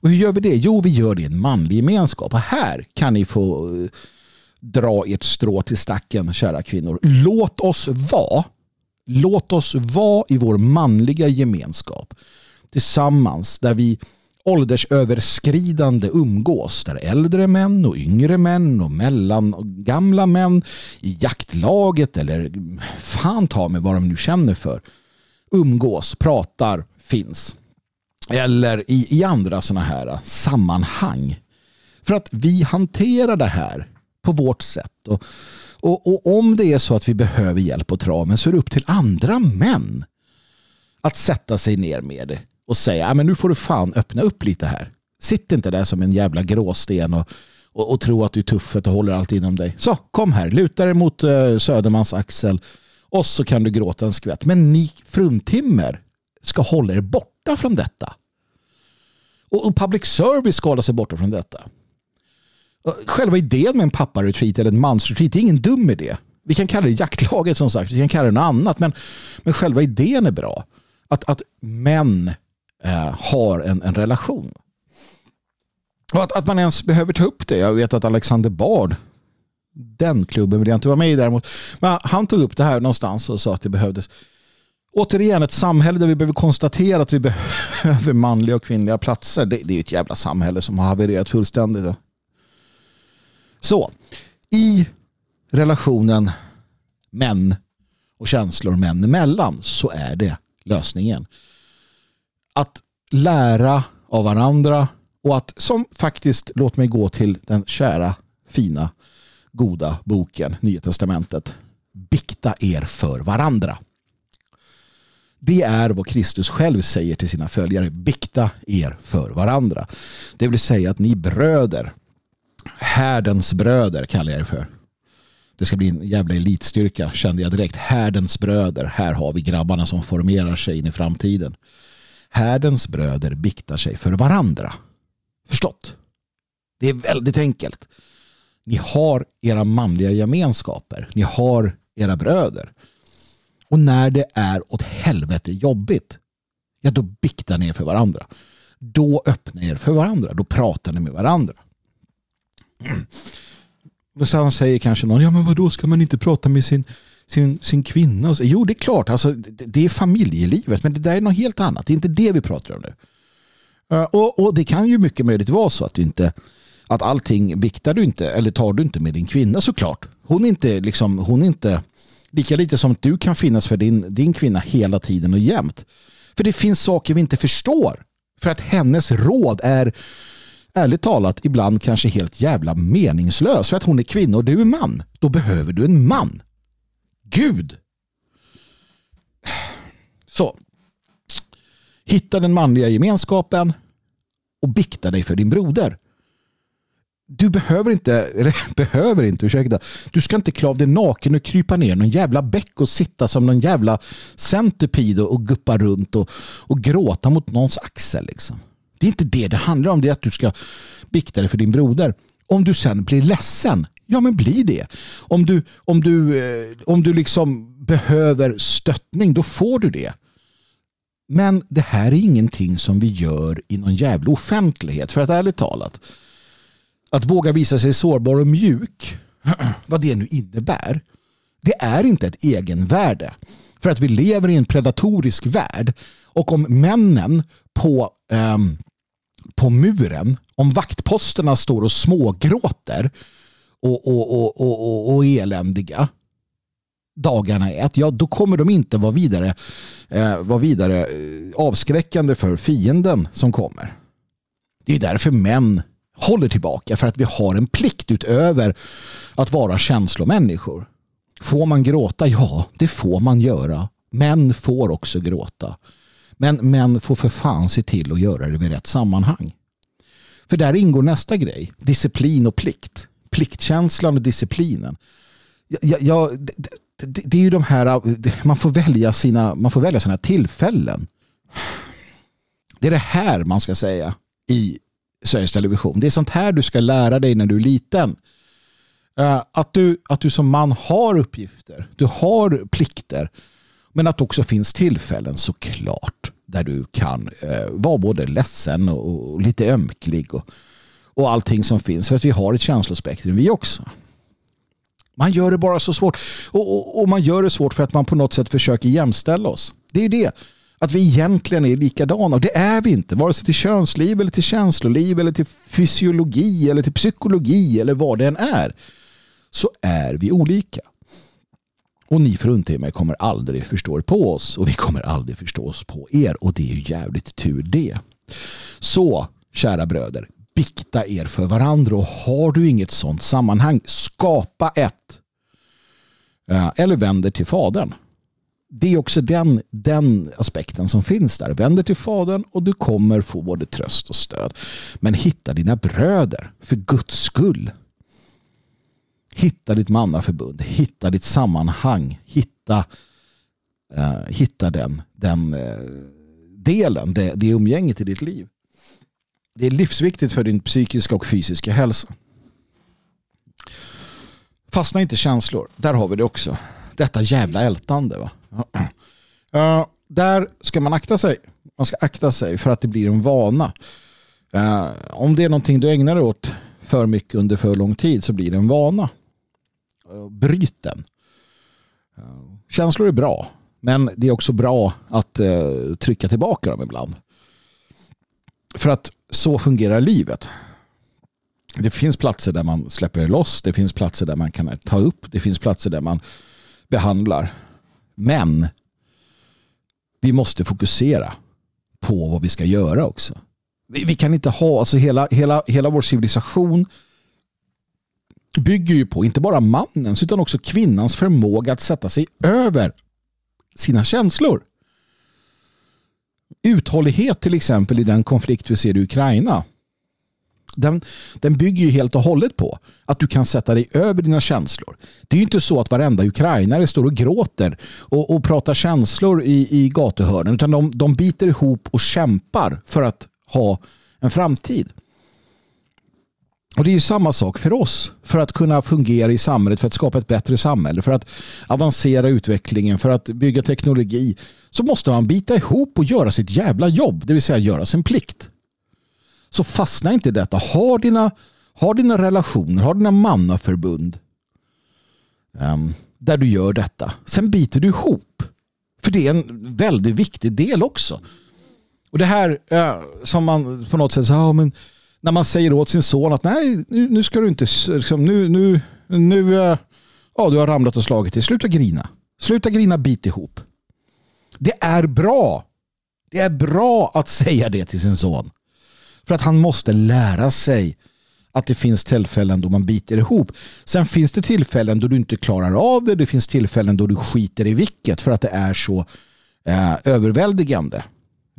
Och hur gör vi det? Jo, vi gör det i en manlig gemenskap. Och här kan ni få eh, dra ert strå till stacken, kära kvinnor. Låt oss vara. Låt oss vara i vår manliga gemenskap tillsammans där vi åldersöverskridande umgås där äldre män och yngre män och mellan och gamla män i jaktlaget eller fan ta med vad de nu känner för umgås, pratar, finns. Eller i, i andra sådana här sammanhang. För att vi hanterar det här på vårt sätt. Och, och, och, om det är så att vi behöver hjälp på traven så är det upp till andra män att sätta sig ner med det och säga ah, men nu får du fan öppna upp lite här. Sitt inte där som en jävla gråsten och, och, och tro att du är tuffet och håller allt inom dig. Så, kom här, luta dig mot uh, Södermans axel och så kan du gråta en skvätt. Men ni fruntimmer ska hålla er borta från detta. Och, och public service ska hålla sig borta från detta. Själva idén med en papparetreat eller en mansretreat är ingen dum idé. Vi kan kalla det jaktlaget som sagt, vi kan kalla det något annat. Men, men själva idén är bra. Att, att män eh, har en, en relation. Och att, att man ens behöver ta upp det. Jag vet att Alexander Bard, den klubben vill jag inte vara med i däremot. Men han tog upp det här någonstans och sa att det behövdes. Återigen ett samhälle där vi behöver konstatera att vi behöver manliga och kvinnliga platser. Det, det är ett jävla samhälle som har havererat fullständigt. Så, i relationen män och känslor män emellan så är det lösningen. Att lära av varandra och att som faktiskt, låt mig gå till den kära, fina, goda boken Nya Testamentet. Bikta er för varandra. Det är vad Kristus själv säger till sina följare. Bikta er för varandra. Det vill säga att ni bröder, härdens bröder kallar jag er för. Det ska bli en jävla elitstyrka kände jag direkt. Härdens bröder. Här har vi grabbarna som formerar sig in i framtiden. Härdens bröder biktar sig för varandra. Förstått? Det är väldigt enkelt. Ni har era manliga gemenskaper. Ni har era bröder. Och när det är åt helvete jobbigt, ja då biktar ni er för varandra. Då öppnar ni er för varandra. Då pratar ni med varandra. Då säger kanske någon, ja men vad då ska man inte prata med sin, sin, sin kvinna? jo det är klart, alltså, det är familjelivet, men det där är något helt annat. Det är inte det vi pratar om nu. Eh, och, och det kan ju mycket möjligt vara så att du inte att allting viktar du inte eller tar du inte med din kvinna såklart. Hon är inte liksom, hon är inte lika lite som du kan finnas för din, din kvinna hela tiden och jämt. För det finns saker vi inte förstår. För att hennes råd är ärligt talat ibland kanske helt jävla meningslös. För att hon är kvinna och du är man. Då behöver du en man. Gud! Så. Hitta den manliga gemenskapen och bikta dig för din broder. Du behöver inte, eller behöver inte, ursäkta. Du ska inte klä av dig naken och krypa ner någon jävla bäck och sitta som någon jävla centipid och guppa runt och, och gråta mot någons axel. Liksom. Det är inte det det handlar om. Det är att du ska bikta dig för din broder. Om du sen blir ledsen, ja men bli det. Om du, om du, eh, om du liksom behöver stöttning, då får du det. Men det här är ingenting som vi gör i någon jävla offentlighet. För att ärligt talat, att våga visa sig sårbar och mjuk, vad det nu innebär, det är inte ett egenvärde. För att vi lever i en predatorisk värld och om männen på, eh, på muren, om vaktposterna står och smågråter och, och, och, och, och, eländiga dagarna är, ja då kommer de inte vara vidare, eh, vara vidare eh, avskräckande för fienden som kommer. Det är därför män håller tillbaka för att vi har en plikt utöver att vara känslomänniskor. Får man gråta? Ja, det får man göra. Män får också gråta. Men män får för fan se till att göra det i rätt sammanhang. För där ingår nästa grej. Disciplin och plikt. Pliktkänslan och disciplinen. Jag, jag, det, det, det, är ju de här, man får välja sina, man får välja sina tillfällen. Det är det här man ska säga i Sveriges Television. Det är sånt här du ska lära dig när du är liten. Eh, att du, att du som man har uppgifter, du har plikter, men att det också finns tillfällen såklart där du kan eh, vara både ledsen och, och lite ömklig och, och allting som finns. För att vi har ett känslospektrum vi också. Man gör det bara så svårt. Och, och, och, man gör det svårt för att man på något sätt försöker jämställa oss. Det är ju det att vi egentligen är likadana och det är vi inte. Vare sig till könsliv eller till känsloliv eller till fysiologi eller till psykologi eller vad det än är. Så är vi olika. Och ni fruntimmer kommer aldrig förstå er på oss och vi kommer aldrig förstå oss på er och det är ju jävligt tur det. Så, kära bröder, bikta er för varandra och har du inget sånt sammanhang, skapa ett. Eh, eller vänder till fadern. Det är också den, den aspekten som finns där. Vänder till fadern och du kommer få både tröst och stöd. Men hitta dina bröder, för Guds skull. Hitta ditt mannaförbund, hitta ditt sammanhang, hitta, uh, hitta den, den uh, delen, det, det umgänget i ditt liv. Det är livsviktigt för din psykiska och fysiska hälsa. Fastna inte känslor. Där har vi det också. Detta jävla ältande. Va? Uh, där ska man akta sig. Man ska akta sig för att det blir en vana. Uh, om det är någonting du ägnar dig åt för mycket under för lång tid så blir det en vana. Uh, bryt den. Känslor är bra. Men det är också bra att trycka tillbaka dem ibland. För att så fungerar livet. Det finns platser där man släpper loss. Det finns platser där man kan ta upp. Det finns platser där man behandlar. Men vi måste fokusera på vad vi ska göra också. Vi, vi kan inte ha, alltså hela, hela, hela vår civilisation bygger ju på inte bara mannens utan också kvinnans förmåga att sätta sig över sina känslor. Uthållighet till exempel i den konflikt vi ser i Ukraina den, den bygger ju helt och hållet på att du kan sätta dig över dina känslor. Det är ju inte så att varenda ukrainare står och gråter och, och pratar känslor i, i gatuhörnen utan de, de biter ihop och kämpar för att ha en framtid. Och det är ju samma sak för oss. För att kunna fungera i samhället, för att skapa ett bättre samhälle, för att avancera utvecklingen, för att bygga teknologi så måste man bita ihop och göra sitt jävla jobb, det vill säga göra sin plikt. Så fastna inte i detta. Ha dina, ha dina relationer, ha dina mannaförbund um, där du gör detta. Sen biter du ihop. För det är en väldigt viktig del också. Och det här uh, som man på något sätt säger, men när man säger åt sin son att nej, nu, nu ska du inte, liksom, nu, nu, nu, eh, ja, du har ramlat och slagit dig. Sluta grina. Sluta grina, bit ihop. Det är bra. Det är bra att säga det till sin son. För att han måste lära sig att det finns tillfällen då man biter ihop. Sen finns det tillfällen då du inte klarar av det. Det finns tillfällen då du skiter i vilket för att det är så eh, överväldigande.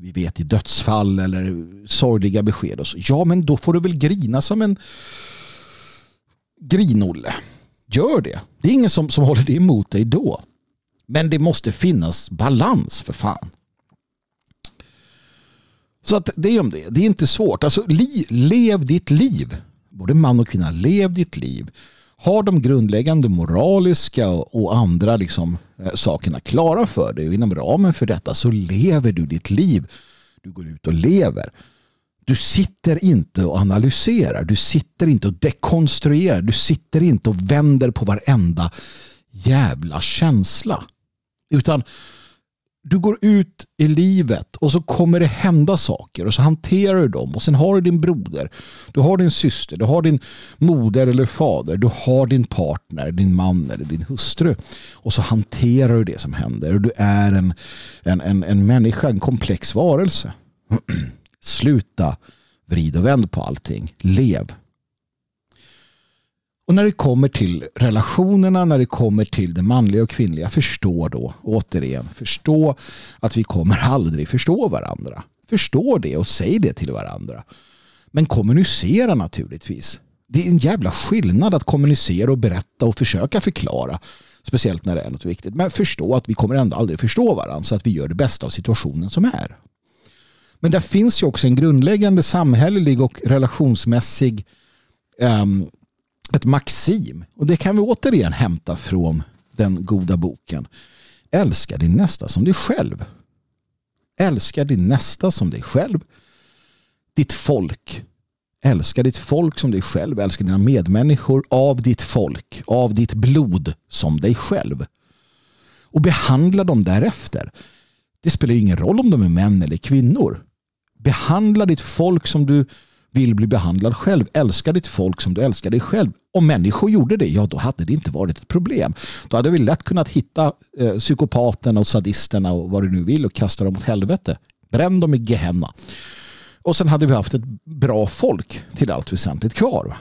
Vi vet i dödsfall eller sorgliga besked. Och så. Ja, men då får du väl grina som en grinolle. Gör det. Det är ingen som, som håller det emot dig då. Men det måste finnas balans för fan. Så att det är om det. Det är inte svårt. Alltså, li, lev ditt liv. Både man och kvinna, lev ditt liv. Ha de grundläggande moraliska och andra liksom, eh, Eh, sakerna klara för dig. Och inom ramen för detta så lever du ditt liv. Du går ut och lever. Du sitter inte och analyserar. Du sitter inte och dekonstruerar. Du sitter inte och vänder på varenda jävla känsla. Utan du går ut i livet och så kommer det hända saker och så hanterar du dem och sen har du din broder, du har din syster, du har din moder eller fader, du har din partner, din man eller din hustru och så hanterar du det som händer och du är en, en, en, en människa, en komplex varelse. Sluta vrid och vänd på allting. Lev. Och när det kommer till relationerna, när det kommer till det manliga och kvinnliga, förstå då, återigen, förstå att vi kommer aldrig förstå varandra. Förstå det och säg det till varandra. Men kommunicera naturligtvis. Det är en jävla skillnad att kommunicera och berätta och försöka förklara. Speciellt när det är något viktigt. Men förstå att vi kommer ändå aldrig förstå varandra så att vi gör det bästa av situationen som är. Men där finns ju också en grundläggande samhällelig och relationsmässig um, ett maxim. Och det kan vi återigen hämta från den goda boken. Älska din nästa som dig själv. Älska din nästa som dig själv. Ditt folk. Älska ditt folk som dig själv. Älska dina medmänniskor av ditt folk. Av ditt blod som dig själv. Och behandla dem därefter. Det spelar ingen roll om de är män eller kvinnor. Behandla ditt folk som du vill bli behandlad själv. Älska ditt folk som du älskar dig själv. Om människor gjorde det, ja då hade det inte varit ett problem. Då hade vi lätt kunnat hitta eh, psykopaterna och sadisterna och vad du nu vill och kasta dem åt helvete. Bränn dem i Gehenna. Och sen hade vi haft ett bra folk till allt väsentligt kvar.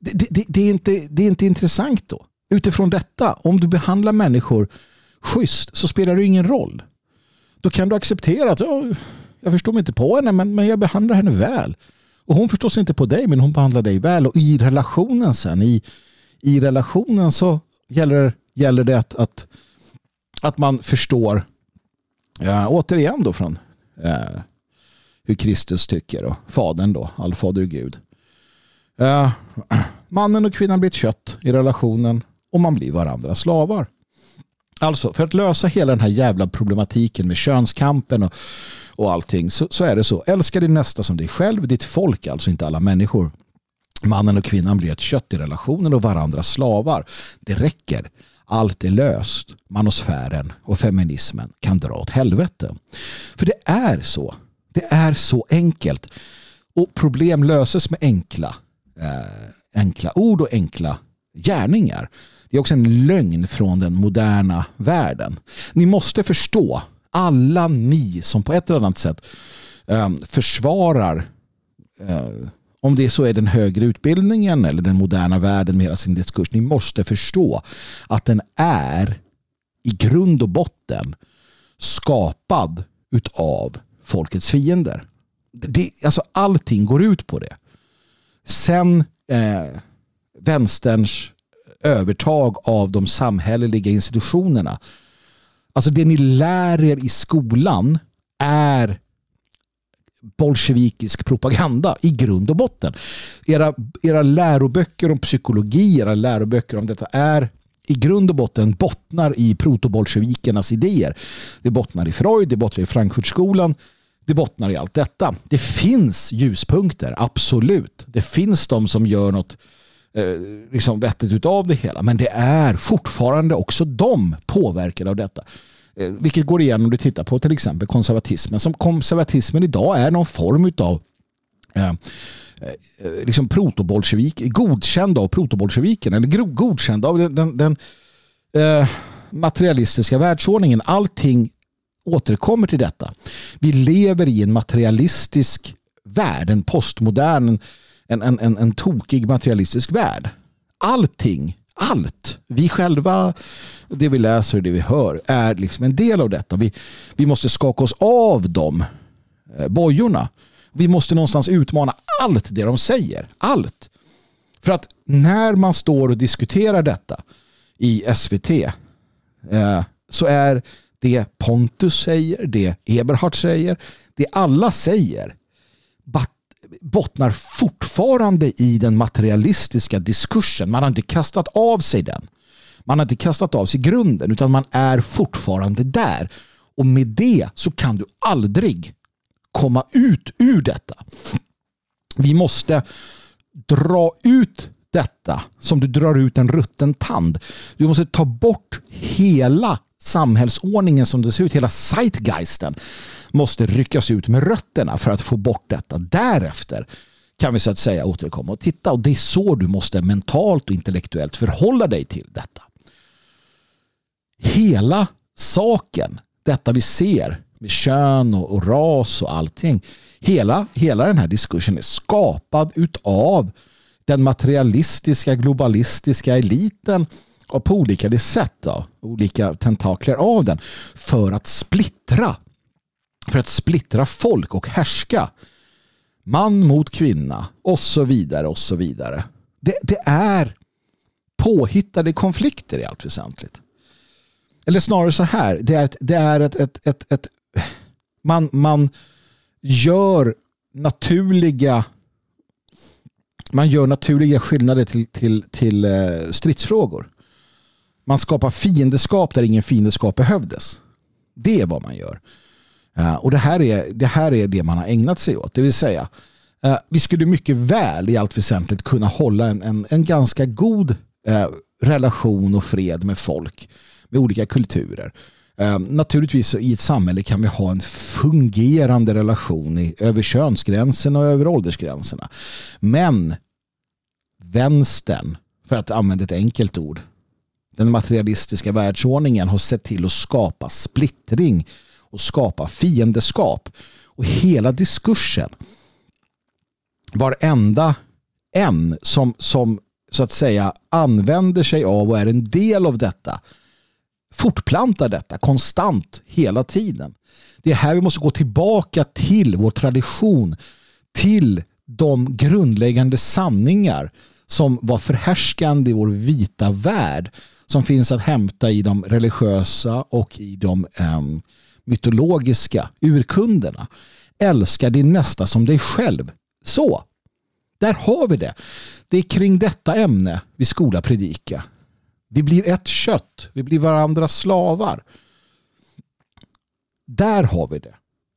Det, det, det, är inte, det är inte intressant då. Utifrån detta, om du behandlar människor schysst så spelar det ingen roll. Då kan du acceptera att ja, jag förstår mig inte på henne men, men jag behandlar henne väl. Och hon förstår sig inte på dig men hon behandlar dig väl. Och i relationen sen, i, i relationen så gäller, gäller det att, att, att man förstår ja, återigen då från eh, hur Kristus tycker och fadern då, allfader Gud. Eh, mannen och kvinnan blir ett kött i relationen och man blir varandra slavar. Alltså för att lösa hela den här jävla problematiken med könskampen och, och allting så, så är det så. Älska din nästa som dig själv, ditt folk, alltså inte alla människor. Mannen och kvinnan blir ett kött i relationen och varandra slavar. Det räcker. Allt är löst. Manosfären och feminismen kan dra åt helvete. För det är så. Det är så enkelt. Och problem löses med enkla, eh, enkla ord och enkla gärningar. Det är också en lögn från den moderna världen. Ni måste förstå, alla ni som på ett eller annat sätt eh, försvarar eh, om det så är den högre utbildningen eller den moderna världen med hela sin diskurs. Ni måste förstå att den är i grund och botten skapad utav folkets fiender. Det, alltså allting går ut på det. Sen eh, vänsterns övertag av de samhälleliga institutionerna. Alltså det ni lär er i skolan är bolsjevikisk propaganda i grund och botten. Era, era läroböcker om psykologi, era läroböcker om detta är i grund och botten bottnar i protobolsjevikernas idéer. Det bottnar i Freud, det bottnar i Frankfurtskolan, det bottnar i allt detta. Det finns ljuspunkter, absolut. Det finns de som gör något eh, liksom vettigt utav det hela. Men det är fortfarande också de påverkade av detta. Eh, vilket går igen om du tittar på till exempel konservatismen. Som konservatismen idag är någon form utav eh, eh, liksom protobolsjevik, godkänd av protobolsjeviken eller godkänd av den, den, den eh, materialistiska världsordningen. Allting återkommer till detta. Vi lever i en materialistisk värld, en postmodern, en, en, en, en tokig materialistisk värld. Allting allt. Vi själva, det vi läser och det vi hör är liksom en del av detta. Vi, vi måste skaka oss av de eh, bojorna. Vi måste någonstans utmana allt det de säger. Allt. För att när man står och diskuterar detta i SVT eh, så är det Pontus säger, det Eberhard säger, det alla säger bottnar fortfarande i den materialistiska diskursen. Man har inte kastat av sig den. Man har inte kastat av sig grunden utan man är fortfarande där. Och med det så kan du aldrig komma ut ur detta. Vi måste dra ut detta som du drar ut en rutten tand. Du måste ta bort hela samhällsordningen som det ser ut, hela zeitgeisten måste ryckas ut med rötterna för att få bort detta. Därefter kan vi så att säga återkomma och titta och det är så du måste mentalt och intellektuellt förhålla dig till detta. Hela saken, detta vi ser med kön och, och ras och allting. Hela, hela den här diskursen är skapad utav den materialistiska globalistiska eliten och på olika sätt då, olika tentakler av den för att splittra för att splittra folk och härska man mot kvinna och så vidare och så vidare. Det, det är påhittade konflikter i allt väsentligt. Eller snarare så här, det är ett, det är ett, ett, ett, ett man, man gör naturliga man gör naturliga skillnader till, till, till eh, stridsfrågor. Man skapar fiendeskap där ingen fiendeskap behövdes. Det är vad man gör. Eh, och det här, är, det här är det man har ägnat sig åt. Det vill säga, eh, vi skulle mycket väl i allt väsentligt kunna hålla en, en, en ganska god eh, relation och fred med folk med olika kulturer. Naturligtvis i ett samhälle kan vi ha en fungerande relation i, över könsgränserna och över åldersgränserna. Men vänstern, för att använda ett enkelt ord, den materialistiska världsordningen har sett till att skapa splittring och skapa fiendeskap. Och hela diskursen, varenda en som, som så att säga använder sig av och är en del av detta fortplantar detta konstant hela tiden. Det är här vi måste gå tillbaka till vår tradition, till de grundläggande sanningar som var förhärskande i vår vita värld som finns att hämta i de religiösa och i de um, mytologiska urkunderna. Älska din nästa som dig själv. Så, där har vi det. Det är kring detta ämne vi skola predika. Vi blir ett kött. Vi blir varandras slavar. Där har vi det.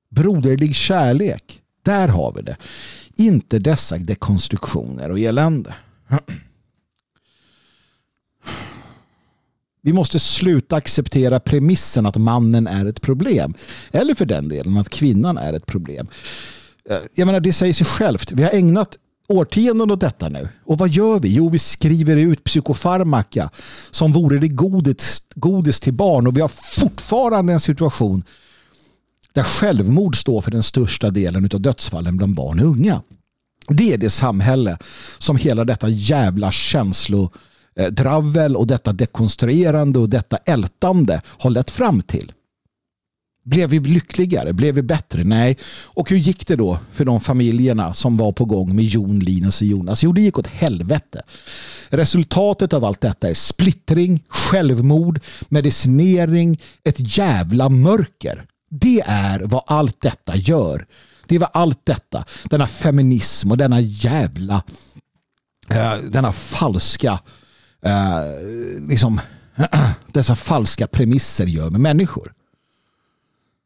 Broderlig kärlek. Där har vi det. Inte dessa dekonstruktioner och elände. Vi måste sluta acceptera premissen att mannen är ett problem. Eller för den delen att kvinnan är ett problem. Eh, jag menar, det säger sig självt. Vi har ägnat årtionden åt detta nu. Och vad gör vi? Jo, vi skriver ut psykofarmaka som vore det godis, godis till barn. Och vi har fortfarande en situation där självmord står för den största delen av dödsfallen bland barn och unga. Det är det samhälle som hela detta jävla Eh, dravel och detta dekonstruerande och detta ältande har lett fram till. Blev vi lyckligare? Blev vi bättre? Nej. Och hur gick det då för de familjerna som var på gång med Jon, Linus och Jonas? Jo, det gick åt helvete. Resultatet av allt detta är splittring, självmord, medicinering, ett jävla mörker. Det är vad allt detta gör. Det var allt detta, denna feminism och denna jävla, eh, denna falska, eh, liksom, dessa falska premisser gör med människor.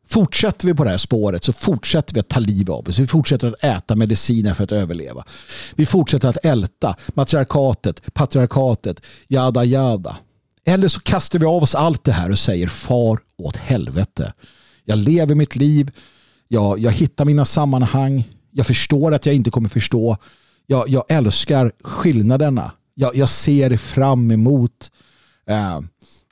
Fortsätter vi på det här spåret så fortsätter vi att ta liv av oss. Vi fortsätter att äta mediciner för att överleva. Vi fortsätter att älta matriarkatet, patriarkatet, jada jada. Eller så kastar vi av oss allt det här och säger far åt helvete. Jag lever mitt liv, jag, jag hittar mina sammanhang, jag förstår att jag inte kommer förstå. Jag, jag älskar skillnaderna. Jag, jag ser fram emot eh,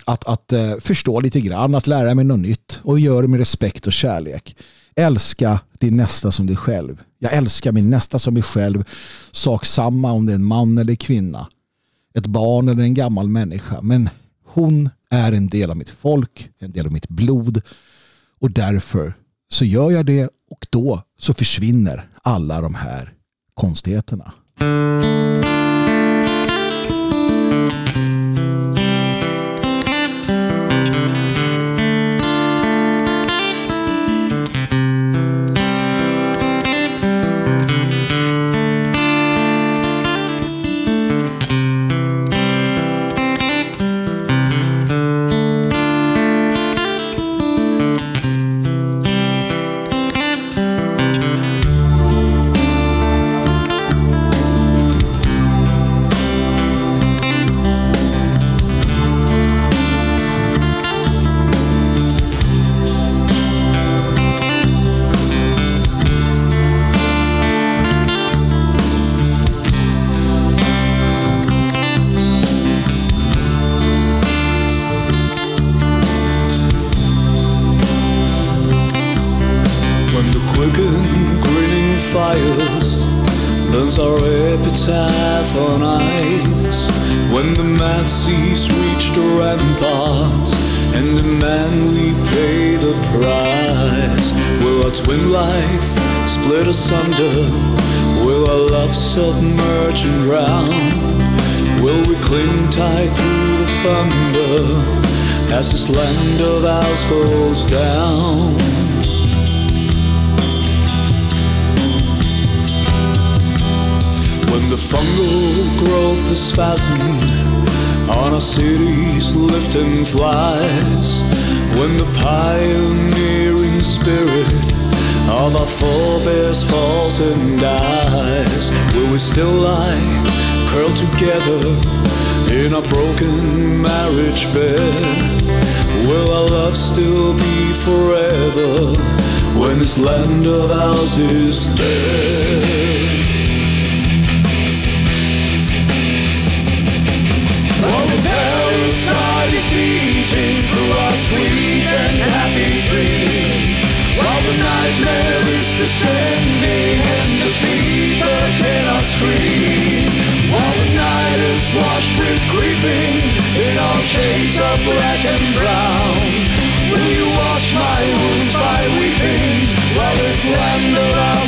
att, att eh, förstå lite grann, att lära mig något nytt och göra det med respekt och kärlek. Älska din nästa som dig själv. Jag älskar min nästa som mig själv. Sak samma om det är en man eller kvinna. Ett barn eller en gammal människa. Men hon är en del av mitt folk, en del av mitt blod. Och därför så gör jag det och då så försvinner alla de här konstigheterna. land of ours goes down. When the fungal growth is spasm on our cities lifting flies, when the pioneering spirit of our forebears falls and dies, will we still lie curled together? in a broken marriage bed. Will our love still be forever when this land of ours is dead? While the parasite is eating through our sweet and happy dream, while the nightmare is descending and the sleeper cannot scream. Is washed with creeping in all shades of black and brown. Will you wash my wounds by weeping while this land of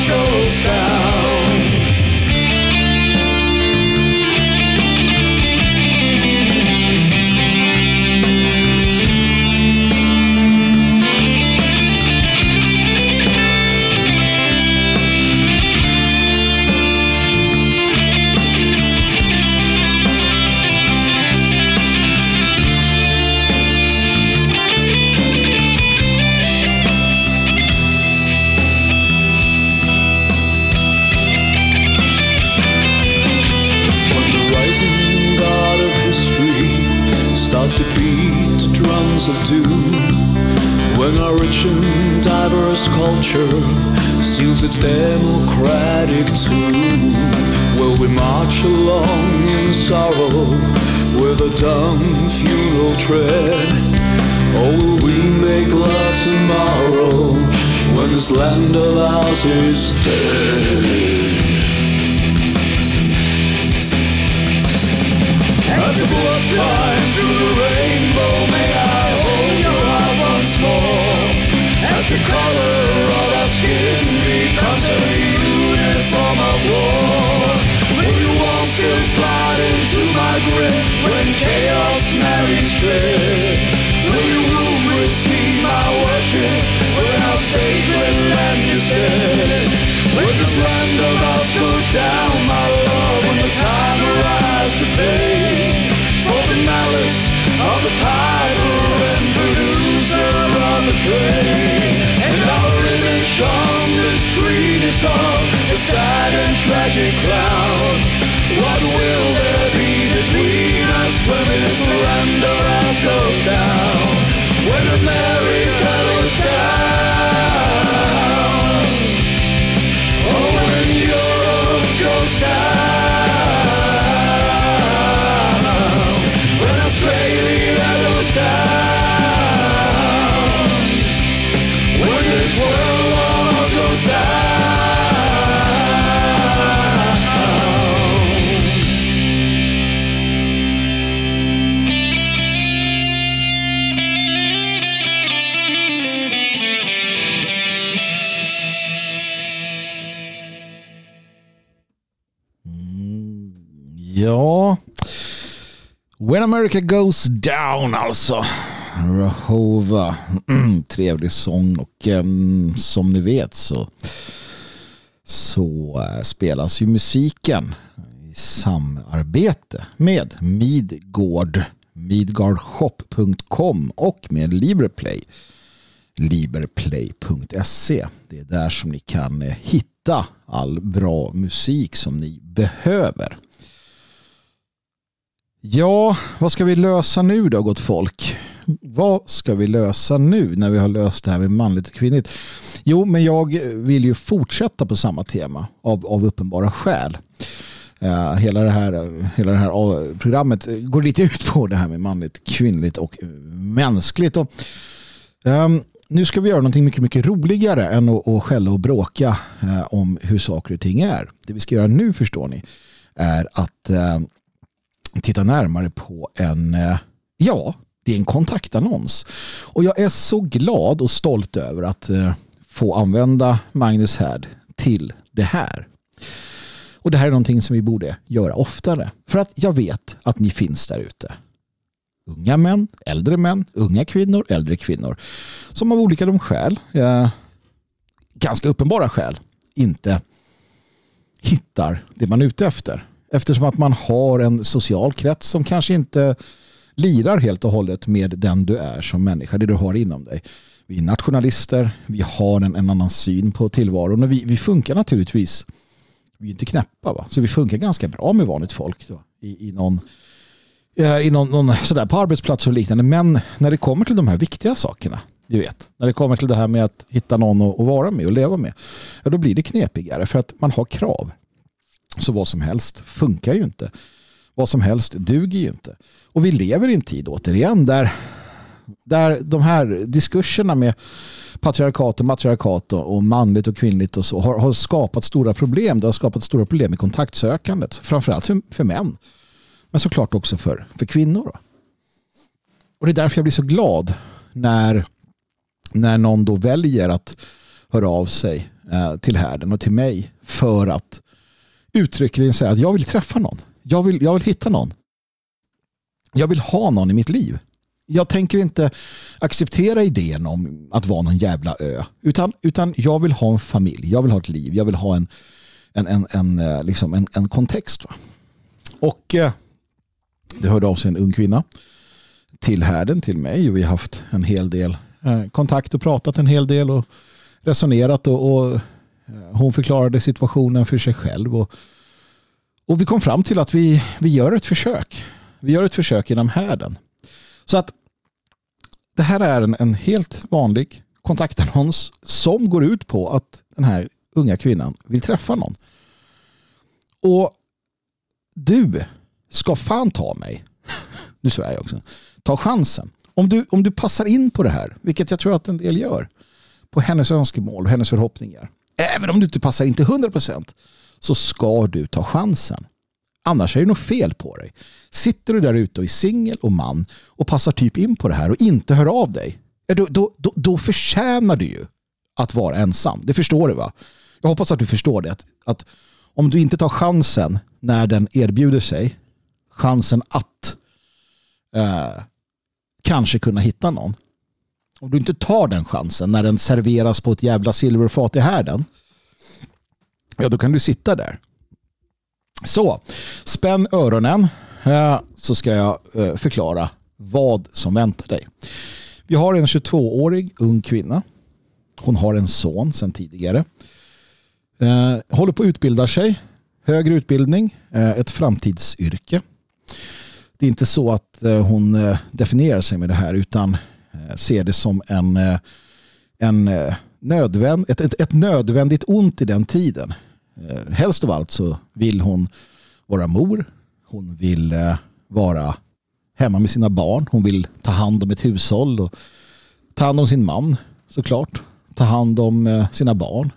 culture seals its democratic too. will we march along in sorrow with a dumb funeral tread? Or will we make love tomorrow when this land of ours is dead? As the blood climbs through the rainbow, may I hold your heart once more. As the color becomes a uniform of war. Will you slide into my grip when chaos marries dread? Will you receive my worship when our sacred land is dead? When of goes down, my love, when the time arrives to pay for the malice of the and of the. All a sad and tragic clown. What will there be between us when this land of ours goes down? When America America Goes Down alltså. Rahova. Mm, trevlig sång och um, som ni vet så, så uh, spelas ju musiken i samarbete med Midgård, midgardshop.com och med Liberplay, liberplay.se. Det är där som ni kan uh, hitta all bra musik som ni behöver. Ja, vad ska vi lösa nu då gott folk? Vad ska vi lösa nu när vi har löst det här med manligt och kvinnligt? Jo, men jag vill ju fortsätta på samma tema av, av uppenbara skäl. Uh, hela, det här, hela det här uh, programmet går lite ut på det här med manligt, kvinnligt och mänskligt. Och, um, nu ska vi göra någonting mycket, mycket roligare än att, att skälla och bråka uh, om hur saker och ting är. Det vi ska göra nu förstår ni är att uh, titta närmare på en, eh, ja, det är en kontaktannons. Och jag är så glad och stolt över att eh, få använda Magnus Härd till det här. Och det här är någonting som vi borde göra oftare. För att jag vet att ni finns där ute. Unga män, äldre män, unga kvinnor, äldre kvinnor. Som av olika de skäl, eh, ganska uppenbara skäl, inte hittar det man är ute efter. Eftersom att man har en social krets som kanske inte lirar helt och hållet med den du är som människa, det du har inom dig. Vi är nationalister, vi har en, en annan syn på tillvaron och vi, vi funkar naturligtvis, vi är inte knäppa va? så vi funkar ganska bra med vanligt folk då, i, i någon eh, i någon, någon sådär på arbetsplats och liknande. Men när det kommer till de här viktiga sakerna, du vet, när det kommer till det här med att hitta någon att, att vara med och leva med, ja, då blir det knepigare för att man har krav. Så vad som helst funkar ju inte. Vad som helst duger ju inte. Och vi lever i en tid återigen där Där de här diskurserna med patriarkat och matriarkat och, och manligt och kvinnligt och så har, har, skapat stora problem. Det har skapat stora problem i kontaktsökandet. Framförallt för, för män. Men såklart också för, för kvinnor. Och det är därför jag blir så glad när, när någon då väljer att höra av sig eh, till härden och till mig för att uttryckligen säga att jag vill träffa någon. Jag vill, jag vill hitta någon. Jag vill ha någon i mitt liv. Jag tänker inte acceptera idén om att vara någon jävla ö. Utan, utan jag vill ha en familj. Jag vill ha ett liv. Jag vill ha en, en, en, en, eh, liksom en, en kontext. Va? Och eh, det hörde av sig en ung kvinna till härden, till mig. Och vi har haft en hel del eh, kontakt och pratat en hel del och resonerat. Och, och Eh, hon förklarade situationen för sig själv. Och, och vi kom fram till att vi, vi gör ett försök. Vi gör ett försök inom härden. Så att det här är en, en helt vanlig kontaktannons som går ut på att den här unga kvinnan vill träffa någon. Och du ska fan ta mig. Nu svär jag också. Ta chansen. Om du, om du passar in på det här, vilket jag tror att en del gör, på hennes önskemål och hennes förhoppningar. Även om du inte passar in till 100% så ska du ta chansen. Annars är det något fel på dig. Sitter du där ute och är singel och man och passar typ in på det här och inte hör av dig, då, då, då, då förtjänar du ju att vara ensam. Det förstår du va? Jag hoppas att du förstår det. Att, att om du inte tar chansen när den erbjuder sig, chansen att eh, kanske kunna hitta någon. Om du inte tar den chansen när den serveras på ett jävla silverfat i härden, ja då kan du sitta där så, spänn öronen eh, så ska jag eh, förklara vad som väntar dig. Vi har en 22-årig ung kvinna. Hon har en son sedan tidigare. Eh, håller på att utbilda sig. Högre utbildning, ett framtidsyrke. Det är inte så att hon definierar sig med det här utan ser det som en, eh, en eh, nödvänd, ett, ett, ett nödvändigt ont i den tiden. Eh, helst av allt så vill hon vara mor. Hon vill vara hemma med sina barn. Hon vill ta hand om ett hushåll och ta hand om sin man såklart. Ta hand om sina barn.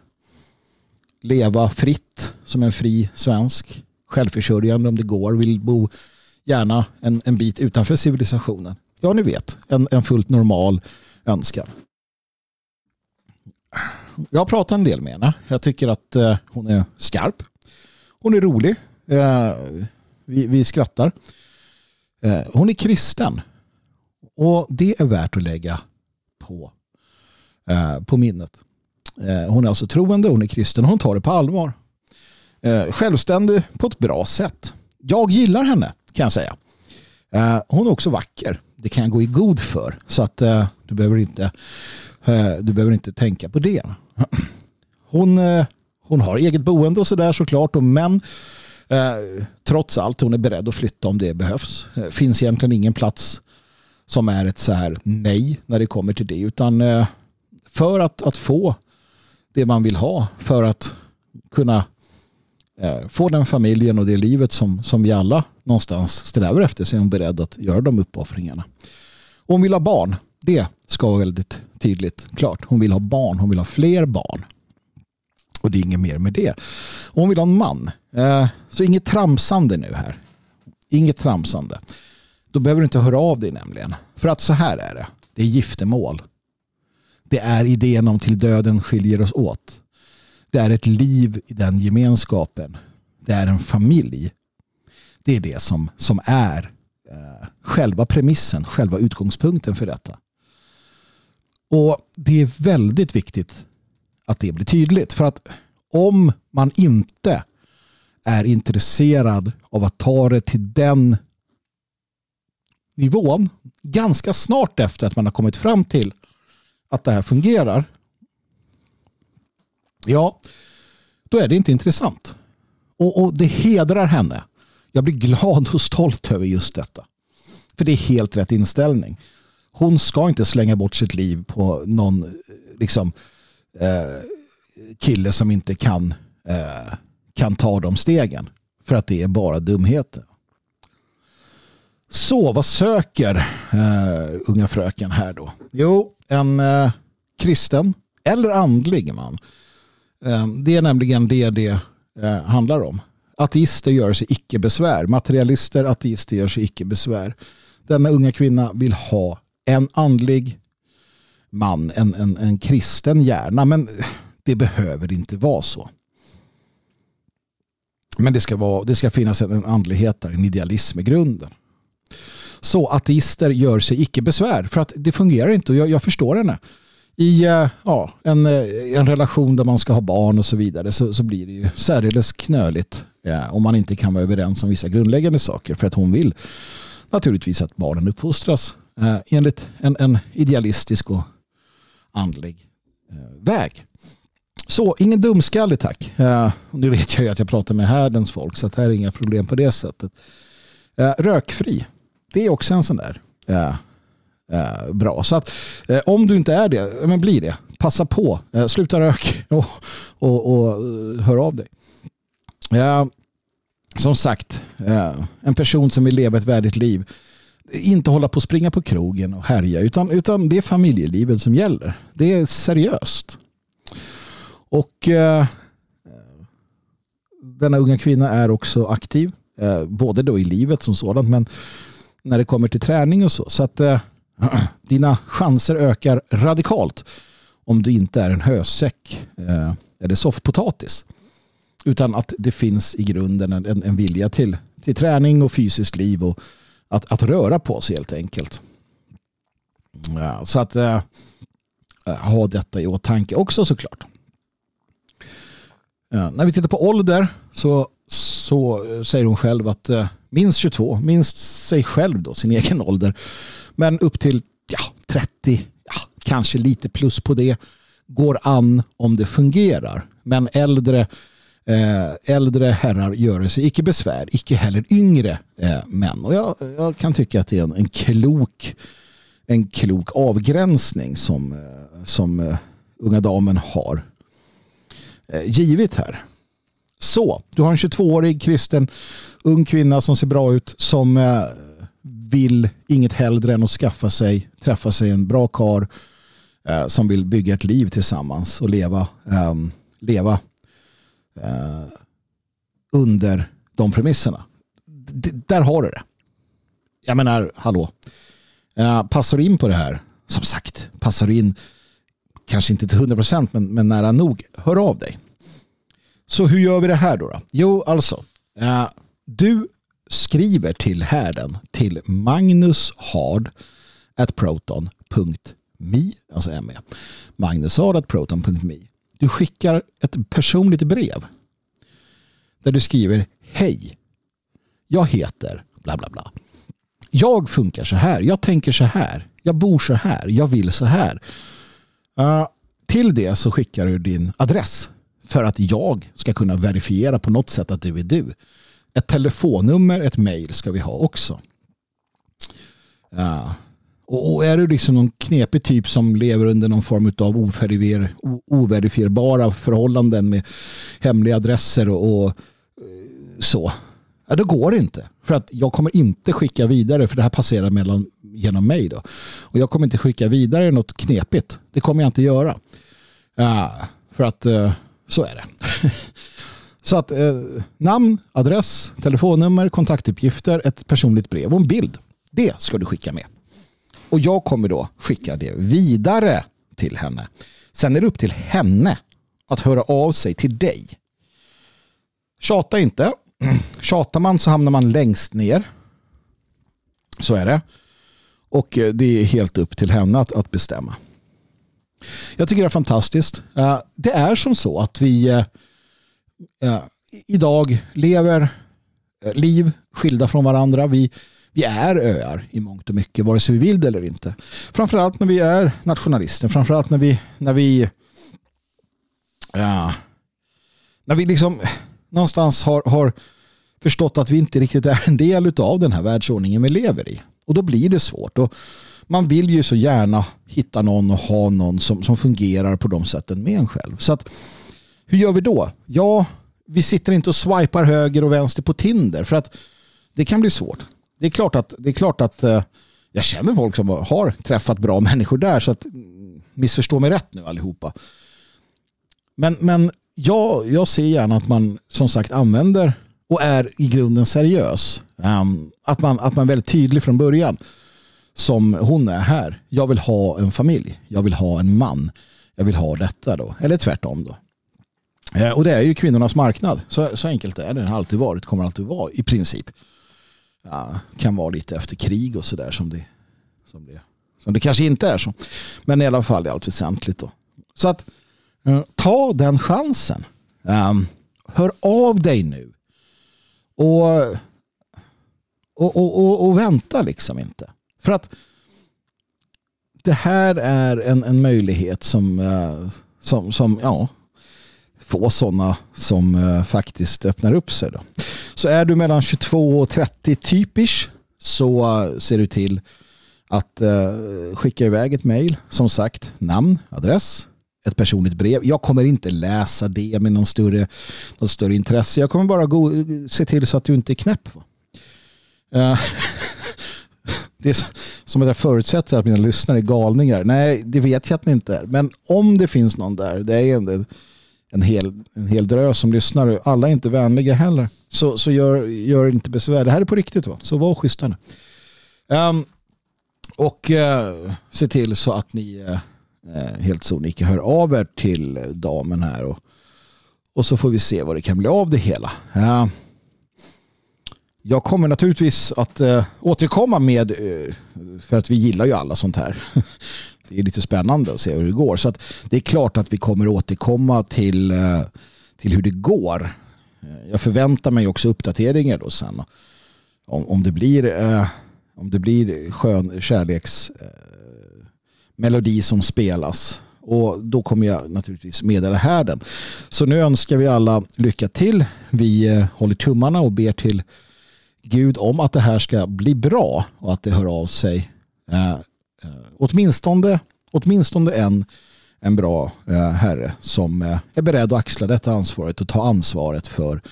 Leva fritt som en fri svensk. Självförsörjande om det går. Vill bo gärna en, en bit utanför civilisationen. Ja, ni vet. En, en fullt normal önskan jag har pratat en del med henne. Jag tycker att eh, hon är skarp. Hon är rolig. Eh, vi, vi skrattar. Eh, hon är kristen. Och det är värt att lägga på, eh, på minnet. Eh, hon är alltså troende, hon är kristen och hon tar det på allvar. Eh, självständig på ett bra sätt. Jag gillar henne kan jag säga. hon är också vacker. Det kan jag gå i god för. Så att eh, du behöver inte eh, du behöver inte tänka på det. Hon, eh, hon har eget boende och sådär såklart. Men eh, trots allt hon är beredd att flytta om det behövs. Det eh, finns egentligen ingen plats som är ett så här nej när det kommer till det. Utan eh, för att, att få det man vill ha. För att kunna Får få den familjen och det livet som, som vi alla någonstans strävar efter så är hon beredd att göra de uppoffringarna. Och hon vill ha barn. Det ska vara väldigt tydligt klart. Hon vill ha barn, hon vill ha fler barn. Och det är inget mer med det. Och hon vill ha en man. Eh, så inget tramsande nu här. Inget tramsande. Då behöver du inte höra av dig nämligen. För att så här är det. Det är giftermål. Det är idén om till döden skiljer oss åt. Det är ett liv i den gemenskapen. Det är en familj. Det är det som, som är eh, själva premissen, själva utgångspunkten för detta. Och det är väldigt viktigt att det blir tydligt. För att om man inte är intresserad av att ta det till den nivån ganska snart efter att man har kommit fram till att det här fungerar. Ja, då är det inte intressant. Och, och det hedrar henne. Jag blir glad och stolt över just detta. För det är helt rätt inställning hon ska inte slänga bort sitt liv på någon liksom, eh, kille som inte kan, eh, kan ta de stegen. För att det är bara dumheter. Så vad söker eh, unga fröken här då? Jo, en eh, kristen eller andlig man. Ehm, det är nämligen det det eh, handlar om. Ateister gör sig icke besvär. Materialister, ateister gör sig icke besvär. Denna unga kvinna vill ha en andlig man, en, en, en kristen hjärna. Men det behöver inte vara så. Men det ska, vara, det ska finnas en andlighet där, en idealism i grunden. Så ateister gör sig icke besvär för att det fungerar inte och jag, jag förstår henne. I eh, ja, en, eh, en relation där man ska ha barn och så vidare så, så blir det ju särdeles knöligt ja, om man inte kan vara överens om vissa grundläggande saker för att hon vill naturligtvis att barnen uppfostras eh, enligt en, en idealistisk och andlig eh, väg. Så ingen dumskalle tack. Eh, nu vet jag ju att jag pratar med härdens folk så att här är inga problem på det sättet. Eh, rökfri. Det är också en sån där eh, bra. Så att eh, om du inte är det, men bli det. Passa på. Eh, sluta rök och, och, och eh, hör av dig. som sagt, en person som vill leva ett värdigt liv inte hålla på att springa på krogen och härja utan, utan det är familjelivet som gäller. Det är seriöst. Och eh, denna unga kvinna är också aktiv. Eh, både då i livet som sådant men när det kommer till träning och så. Så att eh, dina chanser ökar radikalt om du inte är en hösäck eh, eller soffpotatis. Utan att det finns i grunden en, en vilja till, till träning och fysiskt liv och att, att röra på sig helt enkelt. Ja, så att äh, ha detta i åtanke också såklart. Ja, när vi tittar på ålder så, så säger hon själv att äh, minst 22, minst sig själv då, sin egen ålder. Men upp till ja, 30, ja, kanske lite plus på det, går an om det fungerar. Men äldre, eh, äldre herrar gör sig icke besvär, icke heller yngre eh, män. Och jag, jag, kan tycka att det är en, en klok en klok avgränsning som, eh, som uh, unga damen har eh, givit här. Så, du har en 22-årig kristen ung kvinna som ser bra ut som eh, vill inget hellre än att skaffa sig, träffa sig en bra kar eh, som vill bygga ett liv tillsammans och leva, ehm, leva eh, under de premisserna. D där har du det. Jag menar, hallå. Eh, passar du in på det här? Som sagt, passar du in kanske inte till 100% men, men nära nog, hör av dig. Så hur gör vi det här då? då? Jo, alltså, eh, du skriver till härden till magnushard proton.me alltså me. magnushard.proton.me. Du skickar ett personligt brev där du skriver Hej, jag heter bla bla bla. Jag funkar så här, jag tänker så här, jag bor så här, jag vill så här. Uh, till det så skickar du din adress för att jag ska kunna verifiera på något sätt att det är du. Ett telefonnummer, ett mail ska vi ha också. Uh, och, är du liksom någon knepig typ som lever under någon form av overifier, overifierbara förhållanden med hemliga adresser och, och eh, så. Ja, då går det inte. För att jag kommer inte skicka vidare för det här passerar mellan, genom mig. Då. Och jag kommer inte skicka vidare något knepigt. Det kommer jag inte göra. Uh, för att uh, så är det. så att eh, namn, adress, telefonnummer, kontaktuppgifter, ett personligt brev och en bild. Det ska du skicka med. Och jag kommer då skicka det vidare till henne. Sen är det upp till henne att höra av sig till dig. Tjata inte. Tjatar man så hamnar man längst ner. Så är det. Och eh, det är helt upp till henne att, att bestämma. Jag tycker det är fantastiskt. Eh, det är som så att vi eh, eh, idag lever liv skilda från varandra. Vi, vi är öar i mångt och mycket, vare sig vi vill det eller inte. Framförallt när vi är nationalister, framförallt när vi, när vi, ja, när vi liksom någonstans har, har förstått att vi inte riktigt är en del av den här världsordningen vi lever i. Och då blir det svårt. Och man vill ju så gärna hitta någon och ha någon som, som fungerar på de sätten med en själv. Så att, hur gör vi då? Ja, vi sitter inte och swipar höger och vänster på Tinder för att det kan bli svårt. Det är klart att, det är klart att eh, jag känner folk som har träffat bra människor där så att mm, missförstå mig rätt nu allihopa. Men, men jag, jag ser gärna att man som sagt använder och är i grunden seriös. Ehm, att, man, att man är väldigt tydlig från början som hon är här. Jag vill ha en familj. Jag vill ha en man. Jag vill ha detta då. Eller tvärtom då. Eh, och det är ju kvinnornas marknad. Så, så enkelt är det. Det har alltid varit. Kommer alltid vara i princip. Ja, kan vara lite efter krig och sådär som det, som, det, som det kanske inte är så. Men i alla fall i allt väsentligt då. Så att eh, ta den chansen. Um, hör av dig nu. Och, och, och, och, och vänta liksom inte. För att det här är en, en möjlighet som, eh, som, som ja, få sådana som eh, faktiskt öppnar upp sig. Då. Så är du mellan 22 och 30 typisch så eh, ser du till att skicka iväg ett mejl. Som sagt, namn, adress, ett personligt brev. Jag kommer inte läsa det med någon större, någon större intresse. Jag kommer bara gå, se till så att du inte är knäpp. det är som att jag förutsätter att mina lyssnare är galningar. Nej, det vet jag att ni inte är. Men om det finns någon där, det är en, en, hel, en hel drös som lyssnar. Alla är inte vänliga heller. Så, så gör, gör inte besvär. Det här är på riktigt. Va? Så var schyssta nu. Um, och uh, se till så att ni uh, helt sonika hör av er till damen här. Och, och så får vi se vad det kan bli av det hela. Uh, jag kommer naturligtvis att eh, återkomma med, eh, för att vi gillar ju alla sånt här. Det är lite spännande att se hur det går. Så det är klart att vi kommer återkomma till, eh, till hur det går. Eh, jag förväntar mig också uppdateringar då sen. Om, om det blir, om det blir skön kärleksmelodi som spelas. Och då kommer jag naturligtvis meddela härden. Så nu önskar vi alla lycka till. Vi håller tummarna och ber till Gud om att det här ska bli bra och att det hör av sig eh, eh, åtminstone, åtminstone en, en bra eh, herre som eh, är beredd att axla detta ansvaret och ta ansvaret för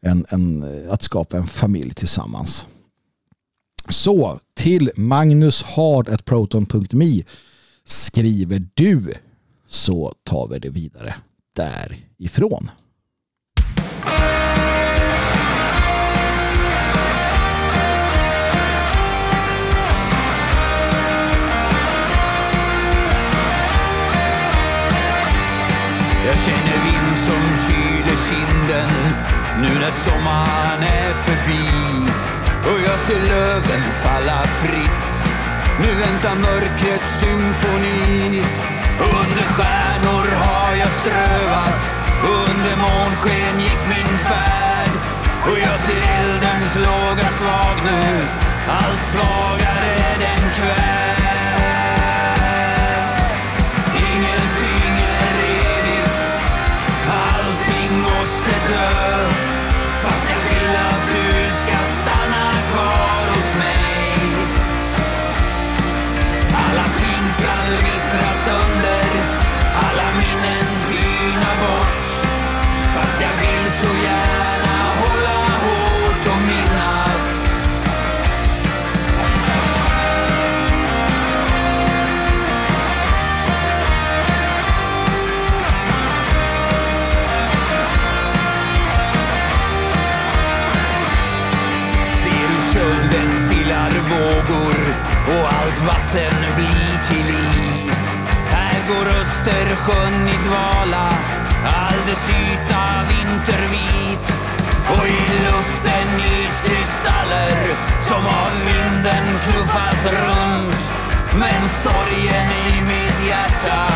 en, en, att skapa en familj tillsammans. Så till magnushard.proton.me skriver du så tar vi det vidare därifrån. Jag känner vind som kyler kinden nu när sommaren är förbi. Och jag ser löven falla fritt. Nu väntar mörkrets symfoni. Under stjärnor har jag strövat. Under månsken gick min färd. Och jag ser eldens låga slag nu. Allt svagare den kväll. Vatten blir till is. Här går Östersjön i dvala, all dess yta vintervit. Och i luften iskristaller som av vinden knuffas runt. Men sorgen i mitt hjärta,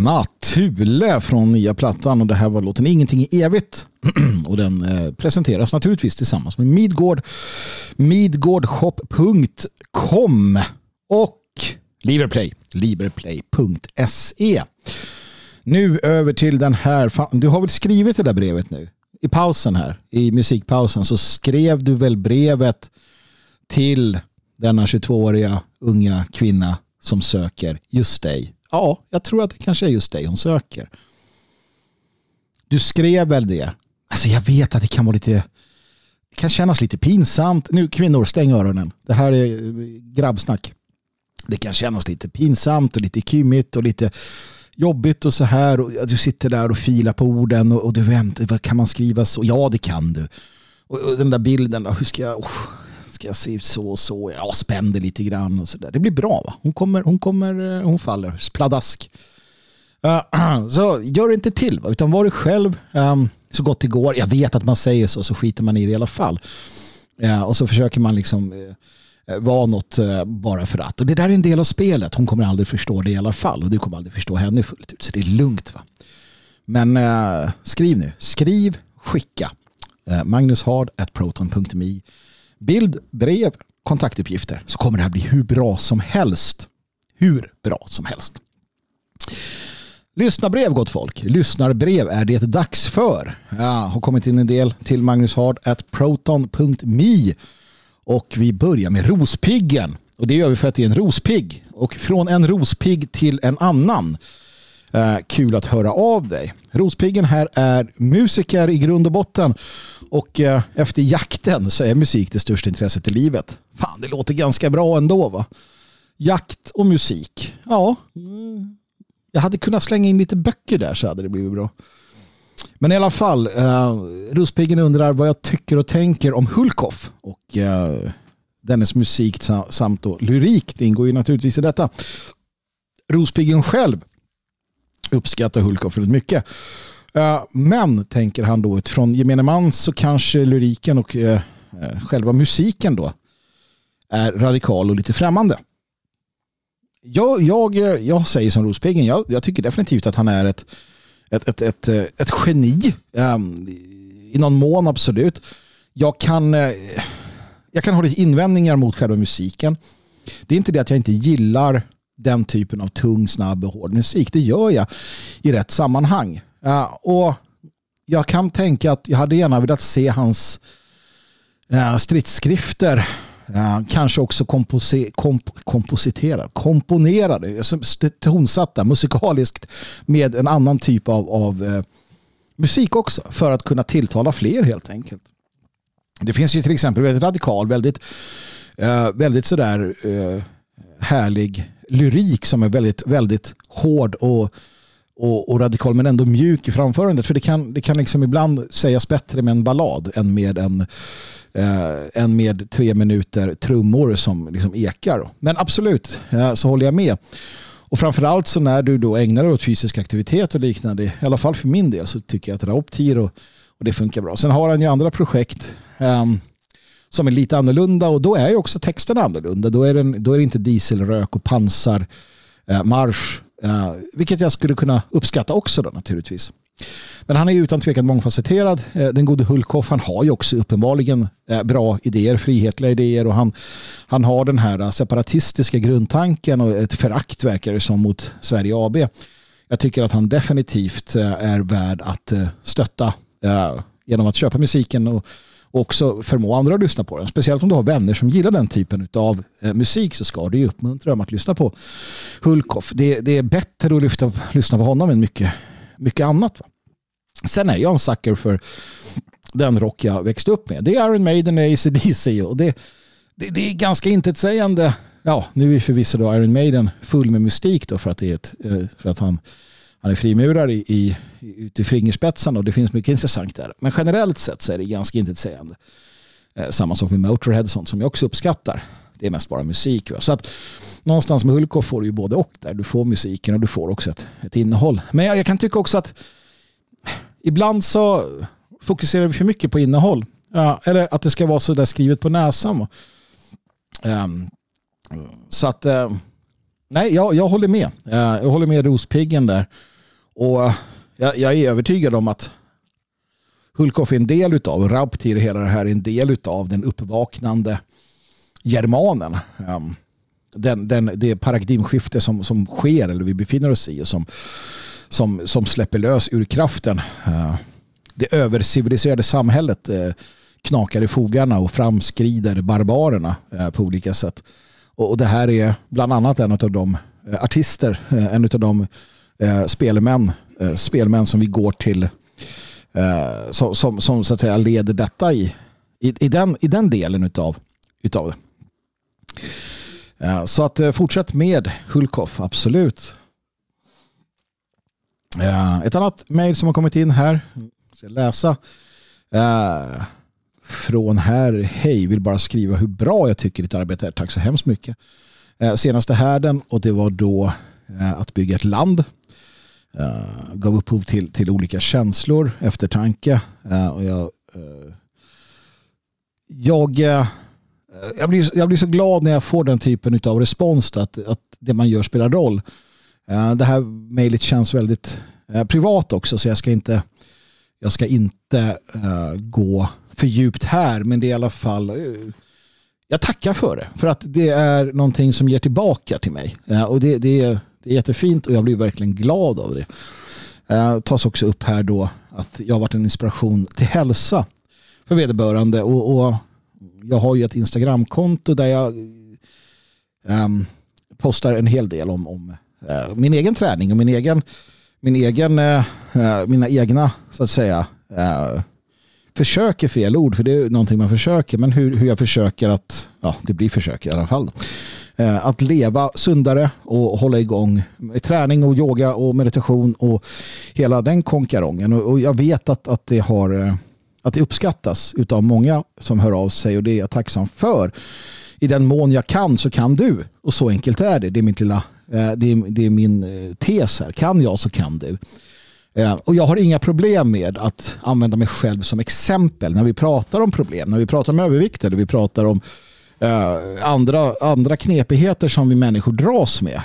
Ultima Thule från nya plattan och det här var låten Ingenting är evigt. Och den eh, presenteras naturligtvis tillsammans med Midgård midgårdshop.com och Liverplay liverplay.se Nu över till den här du har väl skrivit det där brevet nu? I pausen här i musikpausen så skrev du väl brevet till denna 22-åriga unga kvinna som söker just dig. Ja, jag tror att det kanske är just dig hon söker. Du skrev väl det? Alltså jag vet att det kan vara lite det kan kännas lite pinsamt. Nu kvinnor, stäng öronen. Det här är eh, grabbsnack. Det kan kännas lite pinsamt och lite kymigt och lite jobbigt och så här. Och du sitter där och filar på orden och, och du väntar. Kan man skriva så? Ja, det kan du. Och, och den där bilden, hur ska jag... Oh, ska jag se så och så? Ja, spände lite grann och så där. Det blir bra va? Hon kommer, hon kommer, eh, hon faller. Pladask. Uh, så gör det inte till, va? utan var du själv um, så gott det går. Jag vet att man säger så, så skiter man i det i alla fall. Uh, och så försöker man liksom uh, vara något uh, bara för att. Och det där är en del av spelet. Hon kommer aldrig förstå det i alla fall. Och du kommer aldrig förstå henne fullt ut. Så det är lugnt. va. Men skriv nu. Skriv, skicka. Uh, magnushard.proton.me bild, brev, kontaktuppgifter så kommer det här bli hur bra som helst. Hur bra som helst. Lyssnarbrev gott folk. Lyssnarbrev är det dags för. Ja, har kommit in en del till magnushard.proton.me och vi börjar med rospiggen. Och det gör vi för att det är en rospigg. Och från en rospigg till en annan. Eh, kul att höra av dig. Rospiggen här är musiker i grund och botten och eh, efter jakten så är musik det största intresset i livet. Fan, det låter ganska bra ändå va? Jakt och musik. Ja, mm. jag hade kunnat slänga in lite böcker där så hade det blivit bra. Men i alla fall, eh, Rospiggen undrar vad jag tycker och tänker om Hulkoff och eh, dennes musik samt då lyrik. Det ingår ju naturligtvis i detta. Rospiggen själv uppskattar Hulkoff väldigt mycket. Eh, men tänker han då utifrån gemene man så kanske lyriken och eh, eh, själva musiken då är radikal och lite främmande. Jag, jag, jag säger som Rospiggen, jag, jag tycker definitivt att han är ett, ett, ett, ett, ett geni. Ehm, I någon mån absolut. Jag kan, jag kan ha lite invändningar mot själva musiken. Det är inte det att jag inte gillar den typen av tung, snabb och hård musik. Det gör jag i rätt sammanhang. Uh, och jag kan tänka att jag hade gärna velat se hans eh, uh, stridsskrifter uh, eh, kanske också kompose, komp, kompositerade, komponerade, alltså tonsatta musikaliskt med en annan typ av, av uh, musik också för att kunna tilltala fler helt enkelt. Det finns ju till exempel väldigt radikal, väldigt, väldigt sådär härlig lyrik som är väldigt, väldigt hård och och, och, radikal men ändå mjuk i framförandet. För det kan, det kan liksom ibland sägas bättre med en ballad än med en eh, än med tre minuter trummor som liksom ekar. Men absolut, eh, så håller jag med. Och framförallt så när du då ägnar dig åt fysisk aktivitet och liknande, i alla fall för min del, så tycker jag att Rauptir och, och det funkar bra. Sen har han ju andra projekt eh, som är lite annorlunda och då är ju också texten annorlunda. Då är, den, då är det inte dieselrök och pansar eh, marsch eh, vilket jag skulle kunna uppskatta också då naturligtvis. Men han är utan tvekan mångfacetterad. Eh, den gode Hulkoff, han har ju också uppenbarligen eh, bra idéer, frihetliga idéer och han, han har den här eh, separatistiska grundtanken och ett förakt verkar det som mot Sverige AB. Jag tycker att han definitivt är värd att stötta genom att köpa musiken och också förmå andra att lyssna på den. Speciellt om du har vänner som gillar den typen av eh, musik så ska du uppmuntra dem att lyssna på Hulkoff. Det, det är bättre att lyfta, lyssna på honom än mycket, mycket annat. Va? Sen är jag en sucker för den rock jag växte upp med. Det är Iron Maiden och ACDC och det, det, det är ganska intetsägande. Ja, nu är förvisso då Iron Maiden full med mystik då för att, det är ett, eh, för att han han är frimurare i, i, ute i fingerspetsarna och det finns mycket intressant där. Men generellt sett så är det ganska intetsägande. Eh, samma sak med Motorhead sånt som jag också uppskattar. Det är mest bara musik. Va? Så att någonstans med Hulkoff får du ju både och där. Du får musiken och du får också ett, ett innehåll. Men jag, jag kan tycka också att ibland så fokuserar vi för mycket på innehåll. Ja, eller att det ska vara så där skrivet på näsan. Um, så att uh, nej, jag, jag håller med. Eh, jag håller med Rospiggen där. Och jag, jag är övertygad om att Hulkoff är en del utav, Rauptir hela det här är en del utav den uppvaknande germanen. Ehm, den, den, det paradigmskifte som, som sker eller vi befinner oss i och som, som, som släpper lös ur kraften. Ehm, det överciviliserade samhället eh, knakar i fogarna och framskrider barbarerna eh, på olika sätt. Och, och, det här är bland annat en av de eh, artister, en av de Eh, spelmän, eh, spelmän som vi går till eh, som, som, som, så att säga leder detta i, i, i, den, i den delen utav, utav det. Så att eh, fortsätt med Hulkoff, absolut. Ett annat mejl som har kommit in här. Ska läsa. Från här. Hej, vill bara skriva hur bra jag tycker ditt arbete är. Tack så hemskt mycket. Senaste härden och det var då att bygga ett land. Eh, gav upphov till, till olika känslor, eftertanke. Eh, och jag, eh, jag jag blir, jag blir så glad när jag får den typen av respons att, att det man gör spelar roll. Det här mejlet känns väldigt privat också så jag ska inte, jag ska inte uh, gå för djupt här men det är i alla fall jag tackar för det för att det är någonting som ger tillbaka till mig och det, det, är, det är jättefint och jag blir verkligen glad av det. Det tas också upp här då att jag har varit en inspiration till hälsa för vederbörande och, och jag har ju ett Instagramkonto där jag um, postar en hel del om, om uh, min egen träning och min egen, min egen, uh, mina egna så att säga uh, försök är fel ord för det är någonting man försöker men hur, hur jag försöker att, ja det blir försök i alla fall Eh, att leva sundare och hålla igång med träning och yoga och meditation och hela den konkarongen och jag vet att, att det har eh, att det uppskattas av många som hör av sig och det är jag tacksam för. I den mån jag kan så kan du. Och så enkelt är det. Det är, mitt lilla, eh, det är, det är min tes här. Kan jag så kan du. Och jag har inga problem med att använda mig själv som exempel när vi pratar om problem, när vi pratar om övervikt eller vi pratar om Eh, andra, andra knepigheter som vi människor dras med.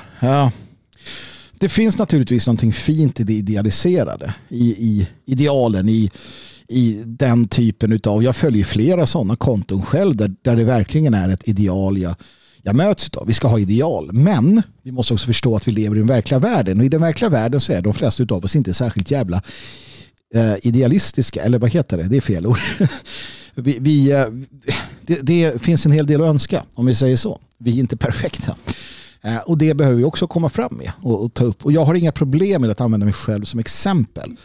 Det finns naturligtvis någonting fint i det idealiserade, i, i idealen, i, i den typen av, jag följer flera sådana konton själv där, där det verkligen är ett ideal jag, jag möts av. Vi ska ha ideal, men vi måste också förstå att vi lever i den verkliga världen och i den verkliga världen så är de flesta av oss inte särskilt jävla eh, idealistiska, eller vad heter det? Det är fel ord. vi, vi eh, det, det, finns en hel del att önska, om vi säger så. Vi är inte perfekta. Eh, och det behöver vi också komma fram med och, och ta upp. Och jag har inga problem med att använda mig själv som exempel.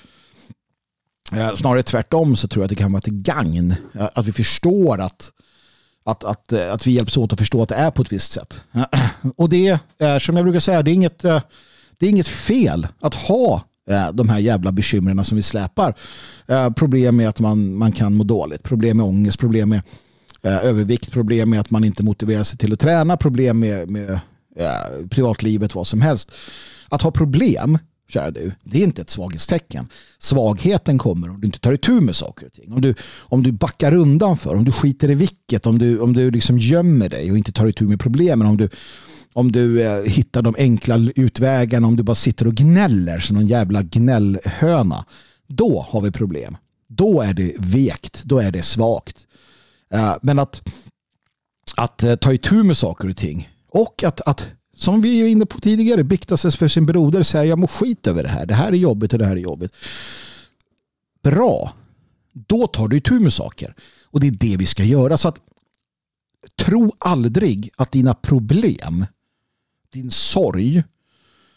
Eh, snarare tvärtom så tror jag att det kan vara till gagn. Att vi förstår att, att, att, att vi hjälps åt att förstå att det är på ett visst sätt. Och det är som jag brukar säga, det är inget, det är inget fel att ha Eh, de här jävla bekymren som vi släpar. Eh, problem med att man, man kan må dåligt, problem med ångest, problem med eh, övervikt, problem med att man inte motiverar sig till att träna, problem med, med privatlivet, vad som helst. Att ha problem kära du, det är inte ett svaghetstecken. Svagheten kommer om du inte tar itu med saker och ting. Om du, om du backar undan för, om du skiter i vilket, om du, om du liksom gömmer dig och inte tar itu med problemen, om du, om du eh, hittar de enkla utvägarna, om du bara sitter och gnäller som någon jävla gnällhöna, då har vi problem. Då är det vekt, då är det svagt. Eh, men att, att eh, ta itu med saker och ting och att, att som vi är inne på tidigare, bikta sig för sin broder, säga jag mår skit över det här, det här är jobbigt och det här är jobbigt. Bra, då tar du tur med saker. Och det är det vi ska göra. Så att tro aldrig att dina problem, din sorg,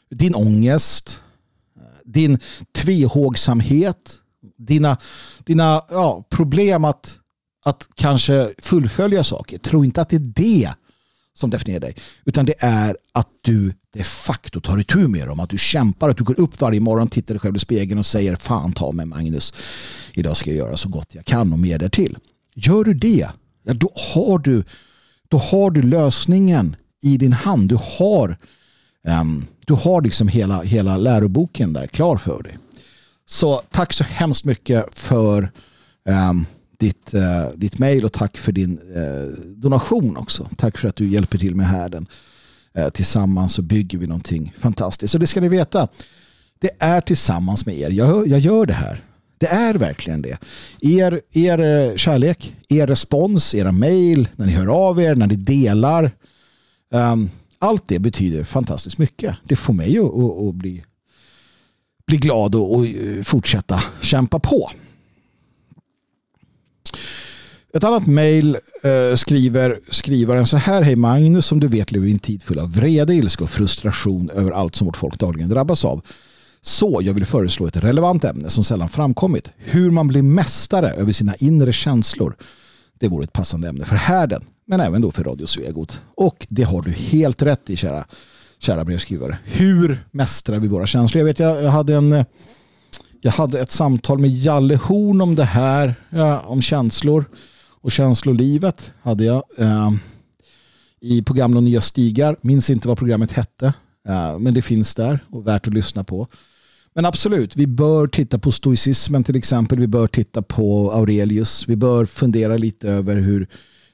din ångest, din tvehågsamhet, dina, dina ja, problem att, att kanske fullfölja saker. Tro inte att det är det som definierar dig. Utan det är att du de facto tar itu med dem. Att du kämpar, att du går upp varje morgon, tittar dig själv i spegeln och säger fan ta mig Magnus. Idag ska jag göra så gott jag kan och mer därtill. Gör du det, ja, då, har du, då har du lösningen i din hand. Du har, um, du har liksom hela, hela läroboken där klar för dig. Så tack så hemskt mycket för um, ditt, uh, ditt mail och tack för din uh, donation också. Tack för att du hjälper till med härden. Uh, tillsammans så bygger vi någonting fantastiskt. Så det ska ni veta. Det är tillsammans med er. Jag, jag gör det här. Det är verkligen det. Er, er kärlek, er respons, era mejl, när ni hör av er, när ni delar. Um, allt det betyder fantastiskt mycket. Det får mig att, att, att bli, bli glad och, och eh, fortsätta kämpa på. Ett annat mejl eh, skriver skrivaren så här. Hej Magnus, som du vet lever vi i en tid full av vrede, ilska och frustration över allt som vårt folk dagligen drabbas av. Så jag vill föreslå ett relevant ämne som sällan framkommit. Hur man blir mästare över sina inre känslor. Det vore ett passande ämne för härden, men även då för Radio Svegot. Och det har du helt rätt i, kära, kära brevskrivare. Hur mästrar vi våra känslor? Jag vet, jag, jag hade en... Jag hade ett samtal med Jalle Horn om det här, ja, om känslor och känslolivet hade jag eh, i programmet och nya stigar. Minns inte vad programmet hette, eh, men det finns där och värt att lyssna på. Men absolut, vi bör titta på stoicismen till exempel. Vi bör titta på Aurelius. Vi bör fundera lite över hur,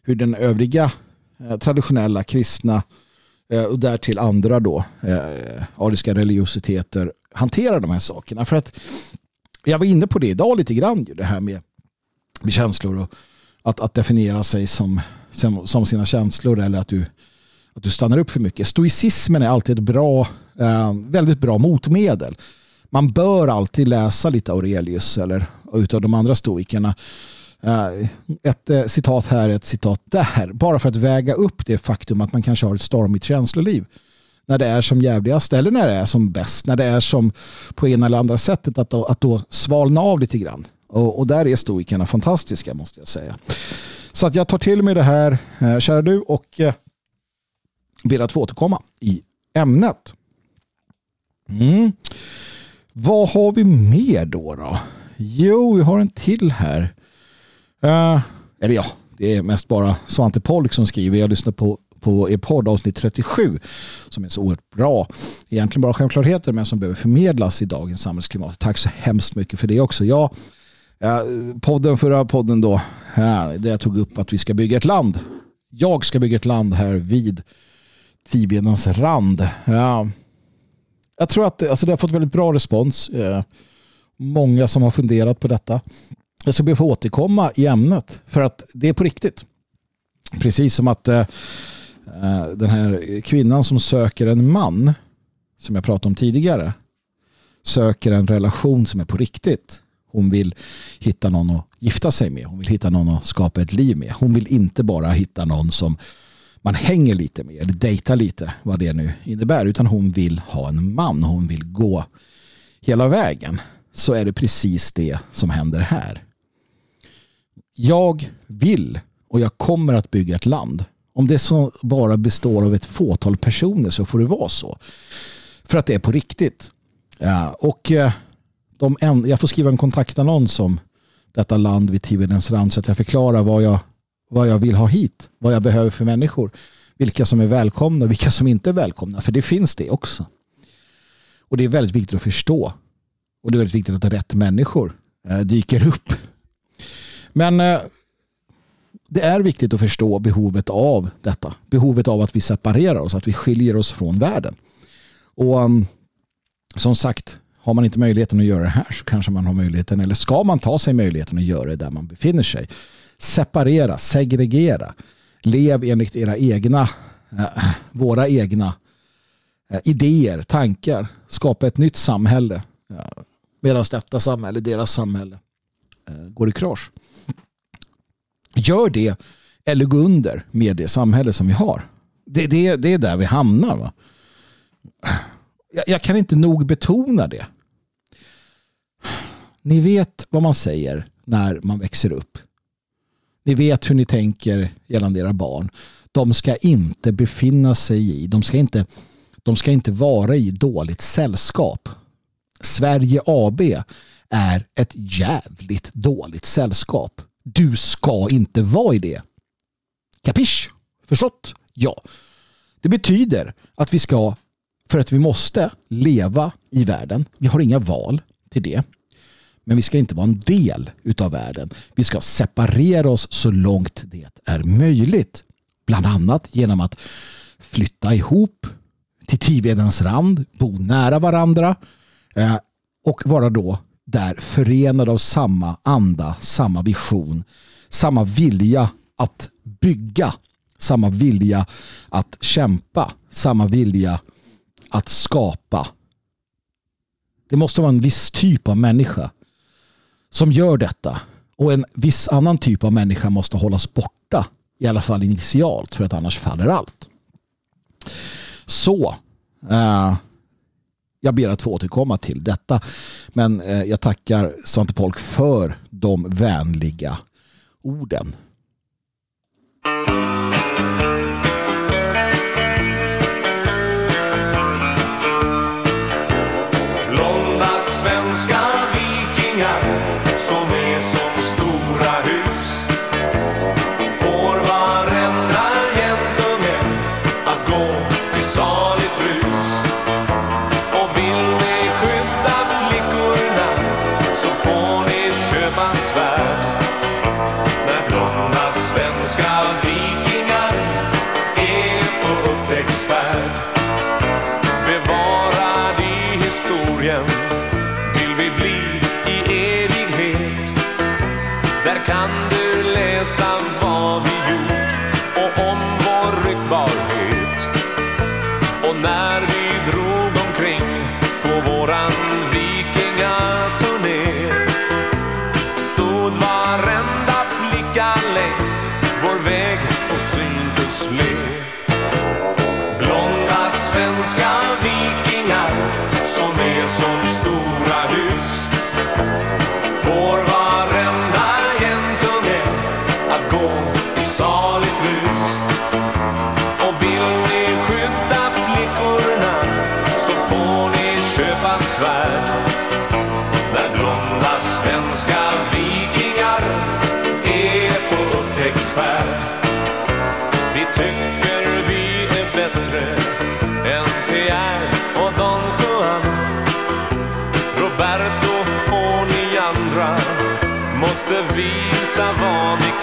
hur den övriga eh, traditionella kristna eh, och därtill andra då eh, ariska religiositeter hanterar de här sakerna. För att jag var inne på det idag lite grann, det här med, med känslor och att, att definiera sig som, som, som, sina känslor eller att du, att du stannar upp för mycket. Stoicismen är alltid ett bra, väldigt bra motmedel. Man bör alltid läsa lite Aurelius eller utav de andra stoikerna. Eh, ett eh, citat här, ett citat där. Bara för att väga upp det faktum att man kanske har ett stormigt känsloliv när det är som jävligast eller när det är som bäst. När det är som på ena eller andra sättet att då, att då svalna av lite grann. Och, och där är stoikerna fantastiska måste jag säga. Så att jag tar till mig det här, eh, kära du, och ber att få återkomma i ämnet. Mm. Vad har vi mer då? då? Jo, vi har en till här. Uh, eller ja, det är mest bara Svante Polk som skriver. Jag lyssnar på, på er podd avsnitt 37 som är så oerhört bra. Egentligen bara självklarheter men som behöver förmedlas i dagens samhällsklimat. Tack så hemskt mycket för det också. Jag Ja, eh, podden, förra podden då, där jag tog upp att vi ska bygga ett land. Jag ska bygga ett land här vid Tivedens rand. Ja, jag tror att alltså det har fått väldigt bra respons. Eh, många som har funderat på detta. Jag ska be att få återkomma i ämnet för att det är på riktigt. Precis som att eh, eh, den här kvinnan som söker en man som jag pratade om tidigare söker en relation som är på riktigt. Hon vill hitta någon att gifta sig med. Hon vill hitta någon att skapa ett liv med. Hon vill inte bara hitta någon som man hänger lite med eller dejtar lite vad det nu innebär utan hon vill ha en man. Hon vill gå hela vägen. Så är det precis det som händer här. Jag vill och jag kommer att bygga ett land. Om det så bara består av ett fåtal personer så får det vara så. För att det är på riktigt. Ja, och eh, de en, jag får skriva en kontaktannons om detta land vid Tivedens rand så att jag förklarar vad jag, vad jag vill ha hit. Vad jag behöver för människor. Vilka som är välkomna och vilka som inte är välkomna. För det finns det också. Och det är väldigt viktigt att förstå. Och det är väldigt viktigt att rätt människor eh, dyker upp. Men eh, det är viktigt att förstå behovet av detta. Behovet av att vi separerar oss, att vi skiljer oss från världen. Och um, som sagt, har man inte möjligheten att göra det här så kanske man har möjligheten eller ska man ta sig möjligheten att göra det där man befinner sig. Separera, segregera. Lev enligt era egna, äh, våra egna äh, idéer, tankar. Skapa ett nytt samhälle. Eh, medan detta samhälle, deras samhälle, går i krasch. Gör det eller gå under med det samhälle som vi har. Det, det, det är där vi hamnar. Va? Jag, jag kan inte nog betona det. Ni vet vad man säger när man växer upp. Ni vet hur ni tänker gällande era barn. De ska inte befinna sig i, de ska inte, de ska inte vara i dåligt sällskap. Sverige AB är ett jävligt dåligt sällskap. Du ska inte vara i det. Kapisch? Förstått? Ja. Det betyder att vi ska, för att vi måste leva i världen. Vi har inga val till det. Men vi ska inte vara en del utav världen. Vi ska separera oss så långt det är möjligt. Bland annat genom att flytta ihop till Tivedens rand, bo nära varandra eh, och vara då där förenade av samma anda, samma vision, samma vilja att bygga, samma vilja att kämpa, samma vilja att skapa. Det måste vara en viss typ av människa som gör detta och en viss annan typ av människa måste hållas borta i alla fall initialt för att annars faller allt. Så uh, jag ber att få återkomma till detta. Men eh, jag tackar Svante Polk för de vänliga orden.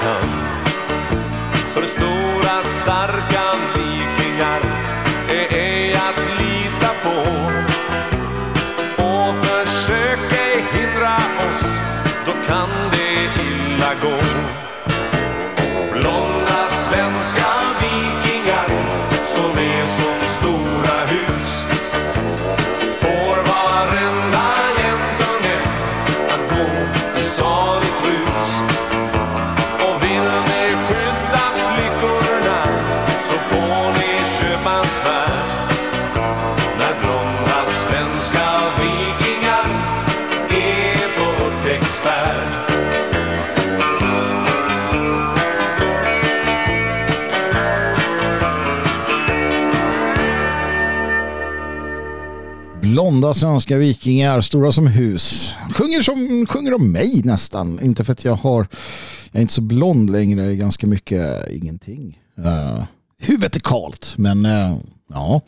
Kan För stora starka Blonda svenska vikingar, stora som hus. Sjunger, som, sjunger om mig nästan. Inte för att jag har, jag är inte så blond längre, ganska mycket eh, ingenting. Uh, huvudet är kalt, men uh, ja.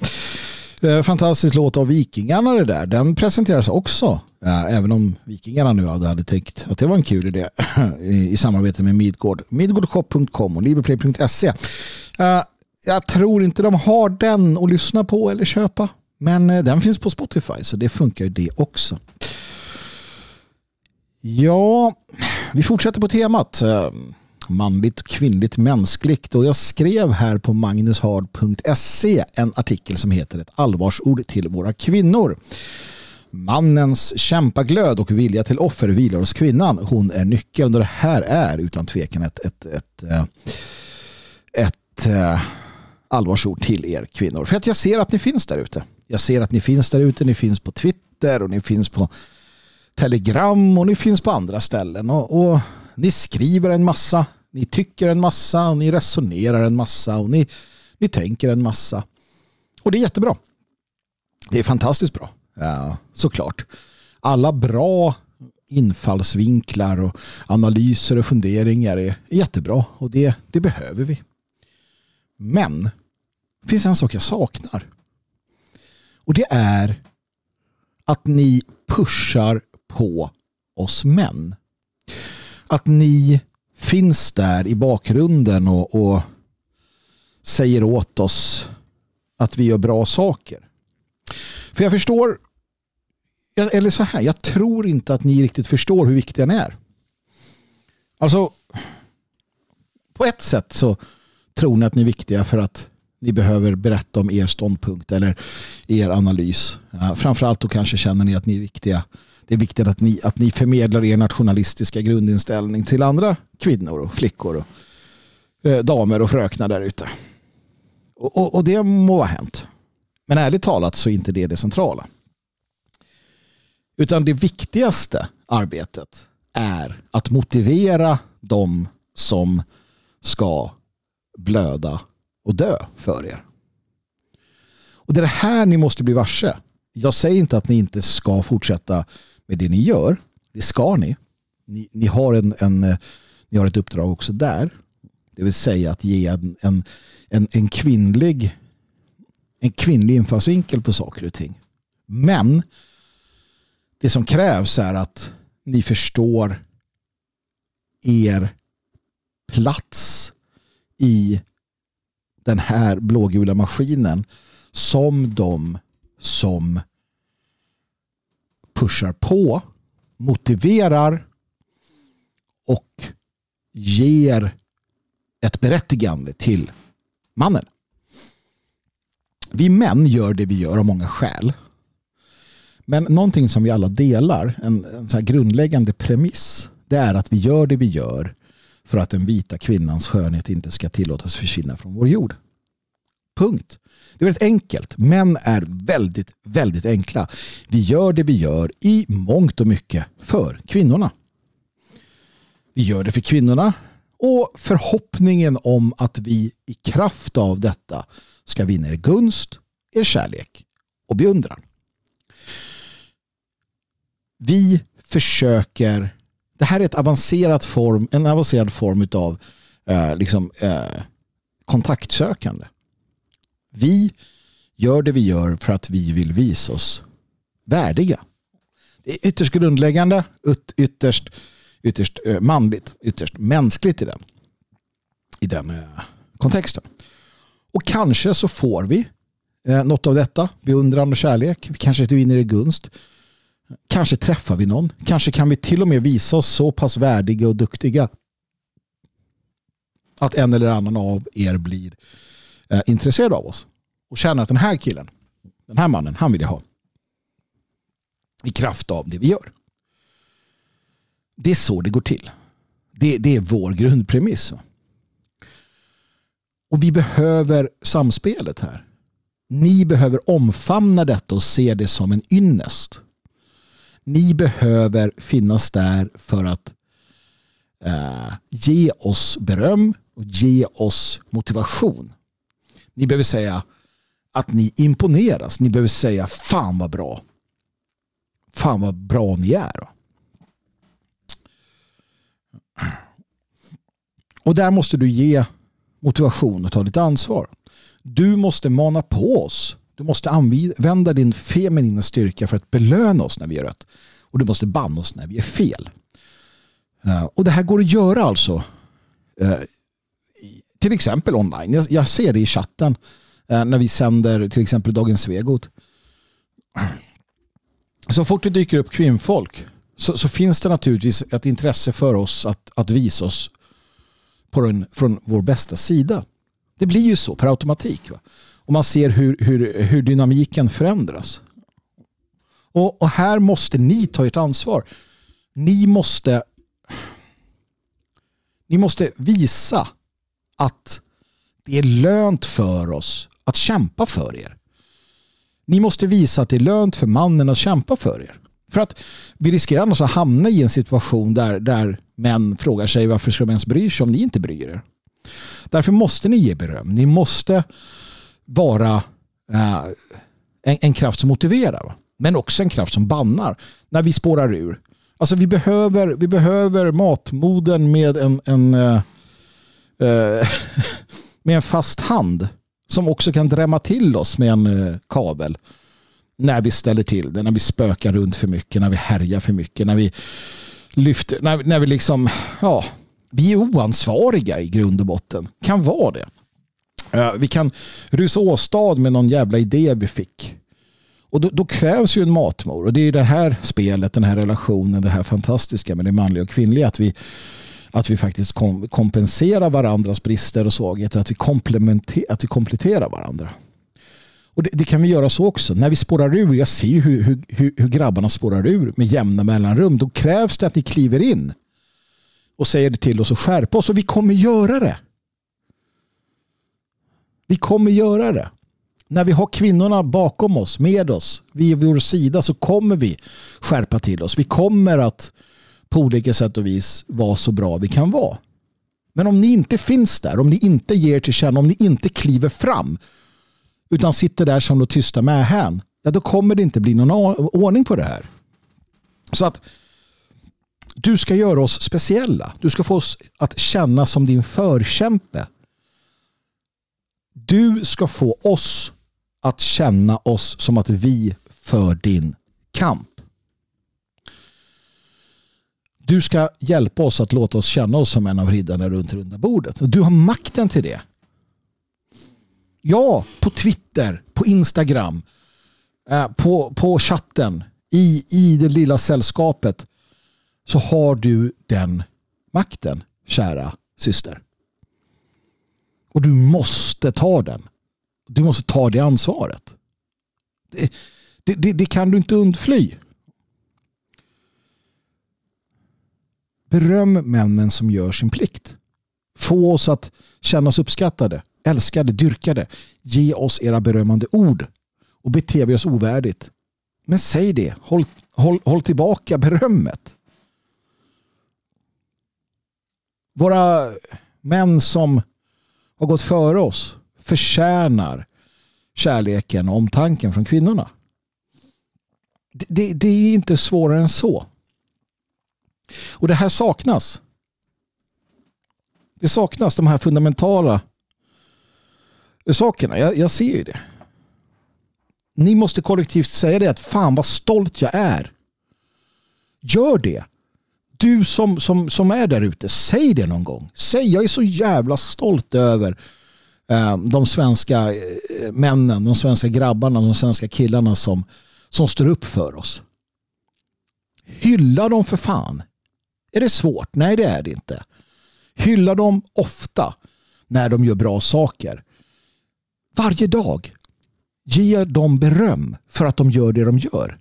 Uh, fantastisk låt av Vikingarna det där. Den presenteras också, uh, även om Vikingarna nu hade, hade tänkt att det var en kul idé i, i samarbete med Midgård. Midgårdshop.com och liberplay.se. Jag tror inte de har den att lyssna på eller köpa. Men eh, den finns på Spotify så det funkar ju det också. Ja, vi fortsätter på temat eh, manligt, kvinnligt, mänskligt och jag skrev här på magnushard.se en artikel som heter ett allvarsord till våra kvinnor. Mannens kämpaglöd och vilja till offer vilar hos kvinnan. Hon är nyckeln och det här är utan tvekan ett, ett, ett, eh, ett, ett allvarsord till er kvinnor. För att jag ser att ni finns där ute. Jag ser att ni finns där ute. Ni finns på Twitter och ni finns på Telegram och ni finns på andra ställen. Och, och ni skriver en massa. Ni tycker en massa och ni resonerar en massa och ni, ni tänker en massa. Och det är jättebra. Det är fantastiskt bra. Ja, såklart. Alla bra infallsvinklar och analyser och funderingar är jättebra och det, det behöver vi. Men det finns en sak jag saknar. Och det är att ni pushar på oss män. Att ni finns där i bakgrunden och, och säger åt oss att vi gör bra saker. För jag förstår, eller så här, jag tror inte att ni riktigt förstår hur viktiga ni är. Alltså, på ett sätt så tror ni att ni är viktiga för att ni behöver berätta om er ståndpunkt eller er analys. Eh, framförallt då kanske känner ni att ni är viktiga. Det är viktigt att ni, att ni förmedlar er nationalistiska grundinställning till andra kvinnor och flickor och eh, damer och fröknar där ute. Och, och, och, det må ha hänt. Men ärligt talat så är inte det det centrala. Utan det viktigaste arbetet är att motivera de som ska blöda och dö för er. Och det är det här ni måste bli varse. Jag säger inte att ni inte ska fortsätta med det ni gör. Det ska ni. Ni, ni har, en, en, ni har ett uppdrag också där. Det vill säga att ge en, en, en, en, kvinnlig, en kvinnlig infallsvinkel på saker och ting. Men det som krävs är att ni förstår er plats i den här blågula maskinen som de som pushar på, motiverar och ger ett berättigande till mannen. Vi män gör det vi gör av många skäl. Men någonting som vi alla delar, en, en så grundläggande premiss, det är att vi gör det vi gör för att den vita kvinnans skönhet inte ska tillåtas försvinna från vår jord. Punkt. Det är väldigt enkelt. Män är väldigt, väldigt enkla. Vi gör det vi gör i mångt och mycket för kvinnorna. Vi gör det för kvinnorna och förhoppningen om att vi i kraft av detta ska vinna er gunst, er kärlek och beundran. Vi försöker det här är ett avancerat form, en avancerad form av eh, liksom, eh, kontaktsökande. Vi gör det vi gör för att vi vill visa oss värdiga. Det är ytterst grundläggande, ytterst, ytterst eh, manligt, ytterst mänskligt i den, i den eh, kontexten. Och kanske så får vi eh, något av detta, beundran och kärlek. Vi kanske inte vinner i gunst. Kanske träffar vi någon. Kanske kan vi till och med visa oss så pass värdiga och duktiga att en eller annan av er blir eh, intresserad av oss och känner att den här killen, den här mannen, han vill jag ha. I kraft av det vi gör. Det är så det går till. Det, det är vår grundpremiss. Och vi behöver samspelet här. Ni behöver omfamna detta och se det som en ynnest. Ni behöver finnas där för att eh, ge oss beröm och ge oss motivation. Ni behöver säga att ni imponeras. Ni behöver säga fan vad bra. Fan vad bra ni är. Och där måste du ge motivation och ta ditt ansvar. Du måste mana på oss du måste använda din feminina styrka för att belöna oss när vi gör rätt. Och du måste banna oss när vi är fel. Eh, och det här går att göra alltså. Eh, till exempel online. Jag ser det i chatten eh, när vi sänder till exempel Dagens Svegot. Så fort det dyker upp kvinnfolk så, så, finns det naturligtvis ett intresse för oss att, att visa oss på den, från vår bästa sida. Det blir ju så per automatik. Va? Och man ser hur, hur, hur dynamiken förändras. Och, och här måste ni ta ert ansvar. Ni måste ni måste visa att det är lönt för oss att kämpa för er. Ni måste visa att det är lönt för mannen att kämpa för er. För att vi riskerar annars att hamna i en situation där, där män frågar sig varför ska man ens bry sig om ni inte bryr er. Därför måste ni ge beröm. Ni måste vara eh, en, en, kraft som motiverar. Men också en kraft som bannar när vi spårar ur. Alltså vi behöver, vi behöver matmoden med en, en, eh, eh med en fast hand som också kan drämma till oss med en eh, kabel när vi ställer till det, när vi spökar runt för mycket, när vi härjar för mycket, när vi lyfter, när, när vi liksom, ja, vi är oansvariga i grund och botten. Kan vara det. Vi kan rusa åstad med någon jävla idé vi fick. Och då, då krävs ju en matmor. Och det är det här spelet, den här relationen, det här fantastiska med det manliga och kvinnliga. Att vi, att vi faktiskt kom, kompenserar varandras brister och svagheter. Att vi, komplementer, att vi kompletterar varandra. Och det, det kan vi göra så också. När vi spårar ur, jag ser ju hur, hur, hur, hur grabbarna spårar ur med jämna mellanrum. Då krävs det att ni kliver in och säger det till oss och skärpa oss. Och vi kommer göra det. Vi kommer göra det. När vi har kvinnorna bakom oss, med oss, vid vår sida så kommer vi skärpa till oss. Vi kommer att på olika sätt och vis vara så bra vi kan vara. Men om ni inte finns där, om ni inte ger till känna, om ni inte kliver fram utan sitter där som de tysta mähän, ja då kommer det inte bli någon ordning på det här. Så att du ska göra oss speciella. Du ska få oss att känna som din förkämpe. Du ska få oss att känna oss som att vi för din kamp. Du ska hjälpa oss att låta oss känna oss som en av riddarna runt runda bordet. Du har makten till det. Ja, på Twitter, på Instagram, eh, på, på chatten, i, i det lilla sällskapet så har du den makten, kära syster. Och du måste ta den. Du måste ta det ansvaret. Det, det, det, det kan du inte undfly. Beröm männen som gör sin plikt. Få oss att känna oss uppskattade, älskade, dyrkade. Ge oss era berömmande ord och bete vi oss ovärdigt. Men säg det, håll, håll, håll tillbaka berömmet. Våra män som har gått före oss förtjänar kärleken och omtanken från kvinnorna. Det, det, det, är inte svårare än så. Och det här saknas. Det saknas de här fundamentala sakerna. Jag, jag ser ju det. Ni måste kollektivt säga det att fan vad stolt jag är. Gör det. Du som, som, som är där ute, säg det någon gång. Säg jag är så jävla stolt över eh, de svenska eh, männen, de svenska grabbarna, de svenska killarna som, som står upp för oss. Hylla dem för fan. Är det svårt? Nej, det är det inte. Hylla dem ofta när de gör bra saker. Varje dag. Ge dem beröm för att de gör det de gör.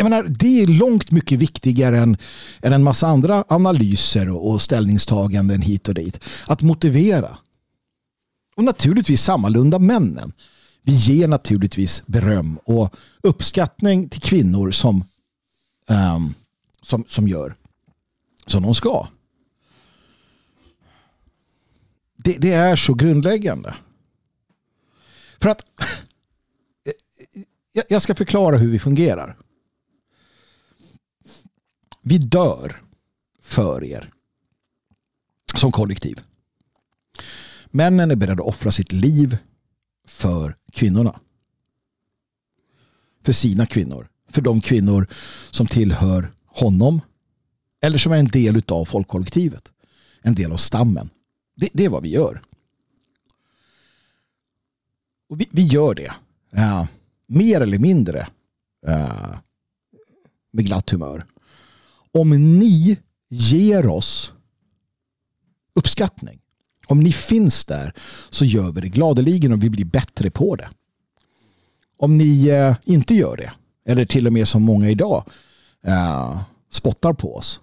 Jag menar, det är långt mycket viktigare än, än en massa andra analyser och, och ställningstaganden hit och dit. Att motivera. Och naturligtvis sammalunda männen. Vi ger naturligtvis beröm och uppskattning till kvinnor som, um, som, som gör som de ska. Det, det är så grundläggande. För att jag ska förklara hur vi fungerar. Vi dör för er som kollektiv. Männen är beredda att offra sitt liv för kvinnorna. För sina kvinnor. För de kvinnor som tillhör honom eller som är en del av folkkollektivet. En del av stammen. Det, det är vad vi gör. Och vi, vi gör det. Uh, mer eller mindre uh, med glatt humör. Om ni ger oss uppskattning. Om ni finns där så gör vi det gladeligen och vi blir bättre på det. Om ni eh, inte gör det, eller till och med som många idag eh, spottar på oss,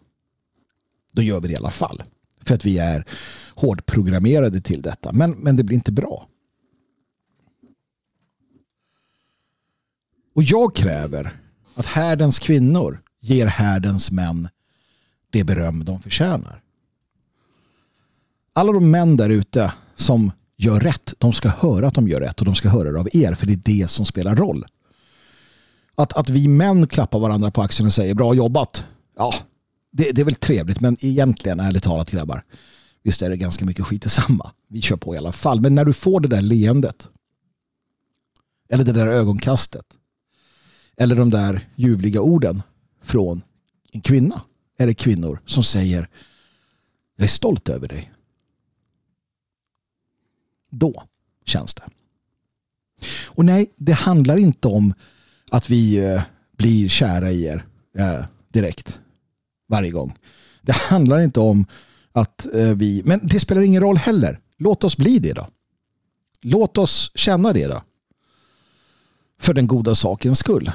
då gör vi det i alla fall. För att vi är hårdprogrammerade till detta. Men, men det blir inte bra. Och jag kräver att härdens kvinnor ger härdens män det beröm de förtjänar. Alla de män där ute som gör rätt, de ska höra att de gör rätt och de ska höra det av er för det är det som spelar roll. Att, att vi män klappar varandra på axeln och säger bra jobbat. Ja, det, det är väl trevligt men egentligen ärligt talat grabbar Visst är det ganska mycket skit i samma. Vi kör på i alla fall. Men när du får det där leendet. Eller det där ögonkastet. Eller de där ljuvliga orden från en kvinna. Eller kvinnor som säger jag är stolt över dig. Då känns det. Och nej, det handlar inte om att vi eh, blir kära i er eh, direkt varje gång. Det handlar inte om att eh, vi, men det spelar ingen roll heller. Låt oss bli det då. Låt oss känna det då. För den goda sakens skull.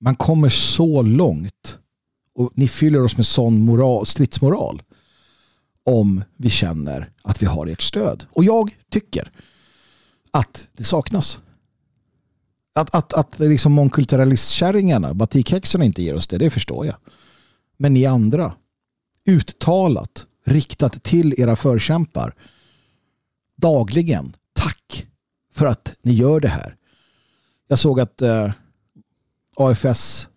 Man kommer så långt och ni fyller oss med sån moral, stridsmoral om vi känner att vi har ert stöd. Och jag tycker att det saknas. Att, att, att liksom mångkulturalistkärringarna, batikhäxorna inte ger oss det, det förstår jag. Men ni andra, uttalat, riktat till era förkämpar, dagligen, tack för att ni gör det här. Jag såg att eh, AFS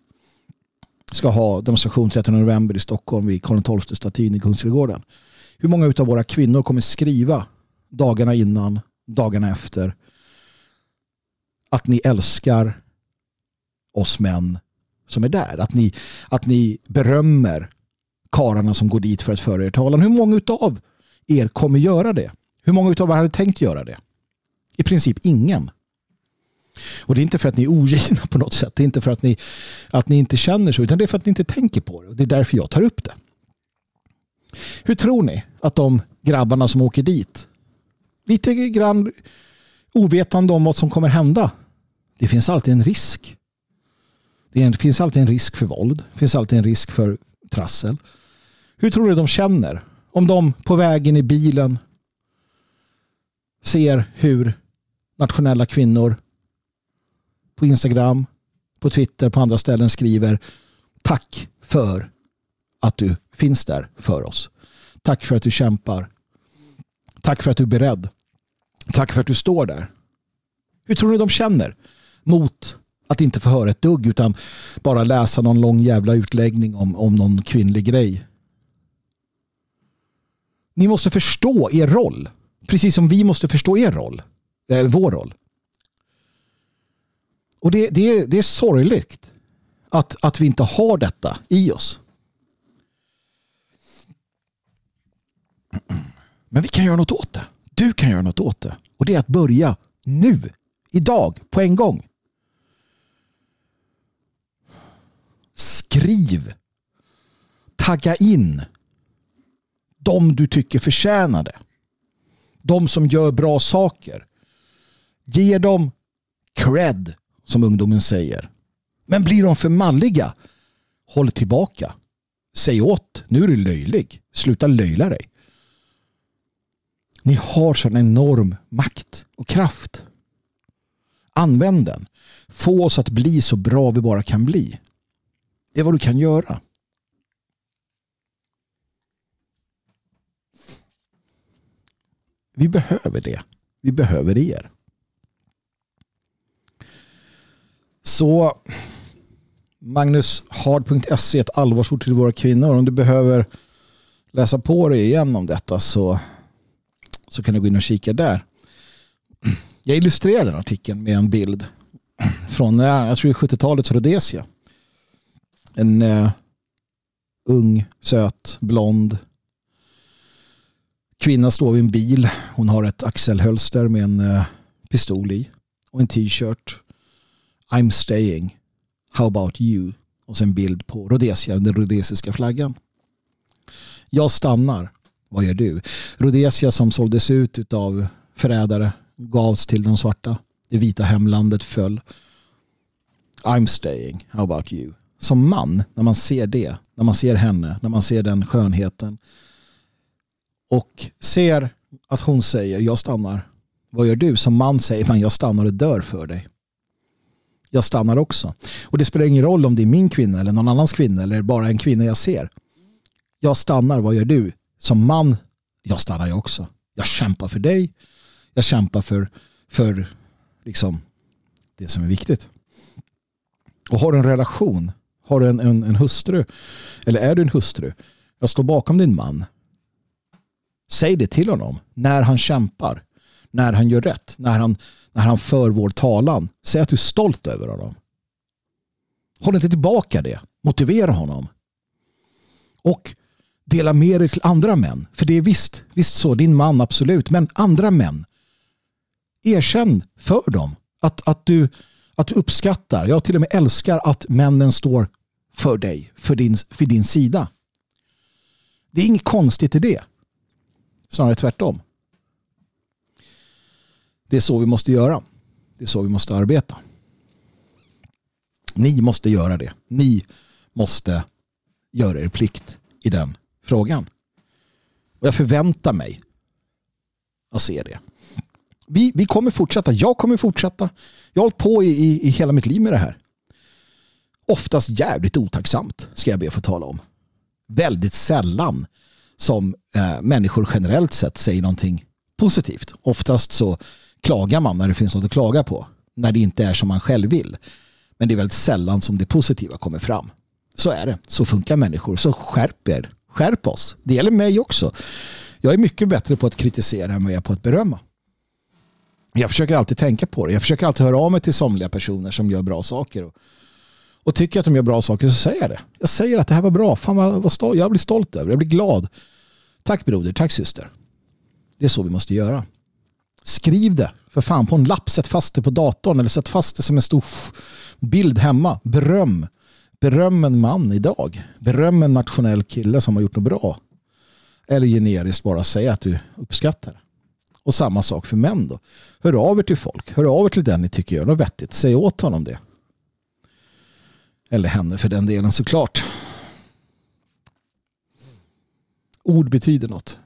ska ha demonstration 13 november i Stockholm vid Karl XII-statyn i Kungsträdgården. Hur många av våra kvinnor kommer skriva dagarna innan, dagarna efter att ni älskar oss män som är där. Att ni, att ni berömmer kararna som går dit för att föra er talan. Hur många av er kommer göra det? Hur många av er hade tänkt göra det? I princip ingen. Och det är inte för att ni är ogina på något sätt. Det är inte för att ni, att ni inte känner så. Utan det är för att ni inte tänker på det. Och det är därför jag tar upp det. Hur tror ni att de grabbarna som åker dit lite grann ovetande om vad som kommer hända. Det finns alltid en risk. Det finns alltid en risk för våld. Det finns alltid en risk för trassel. Hur tror du de känner om de på vägen i bilen ser hur nationella kvinnor på Instagram, på Twitter, på andra ställen skriver tack för att du finns där för oss. Tack för att du kämpar. Tack för att du är beredd. Tack för att du står där. Hur tror ni de känner mot att inte få höra ett dugg utan bara läsa någon lång jävla utläggning om, om någon kvinnlig grej? Ni måste förstå er roll. Precis som vi måste förstå er roll. Eh, vår roll. Och det, det, det är sorgligt att, att vi inte har detta i oss. Men vi kan göra något åt det. Du kan göra något åt det. Och det är att börja nu. Idag. På en gång. Skriv. Tagga in. De du tycker förtjänar det. De som gör bra saker. Ge dem cred, som ungdomen säger. Men blir de för malliga? Håll tillbaka. Säg åt. Nu är du löjlig. Sluta löjla dig. Ni har sån enorm makt och kraft. Använd den. Få oss att bli så bra vi bara kan bli. Det är vad du kan göra. Vi behöver det. Vi behöver er. Så magnushard.se ett allvarsord till våra kvinnor. Om du behöver läsa på dig igen om detta så så kan du gå in och kika där. Jag illustrerar den artikeln med en bild från eh, jag tror 70-talets Rhodesia. En uh, ung, söt, blond kvinna står vid en bil. Hon har ett axelhölster med en uh, pistol i och en t-shirt. I'm staying. How about you? Och sen bild på Rhodesia, den rhodesiska flaggan. Jag stannar. Vad gör du? Rhodesia som såldes ut av förrädare gavs till de svarta. Det vita hemlandet föll. I'm staying. How about you? Som man, när man ser det, när man ser henne, när man ser den skönheten och ser att hon säger jag stannar. Vad gör du? Som man säger man jag stannar och dör för dig. Jag stannar också. Och det spelar ingen roll om det är min kvinna eller någon annans kvinna eller bara en kvinna jag ser. Jag stannar, vad gör du? som man, jag stannar ju också. Jag kämpar för dig. Jag kämpar för, för liksom det som är viktigt. Och har du en relation, har du en, en, en hustru, eller är du en hustru, jag står bakom din man. Säg det till honom när han kämpar, när han gör rätt, när han, när han för vår talan. Säg att du är stolt över honom. Håll inte tillbaka det. Motivera honom. Och Dela med dig till andra män. För det är visst, visst så, din man absolut. Men andra män. Erkänn för dem att, att, du, att du uppskattar, jag till och med älskar att männen står för dig, för din, för din sida. Det är inget konstigt i det. Snarare tvärtom. Det är så vi måste göra. Det är så vi måste arbeta. Ni måste göra det. Ni måste göra er plikt i den frågan. Och jag förväntar mig att se det. Vi, vi kommer fortsätta. Jag kommer fortsätta. Jag har hållit på i, i, i hela mitt liv med det här. Oftast jävligt otacksamt ska jag be att få tala om. Väldigt sällan som eh, människor generellt sett säger någonting positivt. Oftast så klagar man när det finns något att klaga på. När det inte är som man själv vill. Men det är väldigt sällan som det positiva kommer fram. Så är det. Så funkar människor. Så skärp er. Skärp oss. Det gäller mig också. Jag är mycket bättre på att kritisera än vad jag är på att berömma. Jag försöker alltid tänka på det. Jag försöker alltid höra av mig till somliga personer som gör bra saker. Och, och tycker att de gör bra saker så säger jag det. Jag säger att det här var bra. Fan vad, vad stolt. Jag blir stolt över det. Jag blir glad. Tack broder. Tack syster. Det är så vi måste göra. Skriv det för fan på en lapp. Sätt fast det på datorn eller sätt fast det som en stor bild hemma. Beröm. Beröm en man idag. Beröm en nationell kille som har gjort något bra. Eller generiskt bara säga att du uppskattar. Och samma sak för män då. Hör av er till folk. Hör av er till den ni tycker gör något vettigt. Säg åt honom det. Eller henne för den delen såklart. Ord betyder något.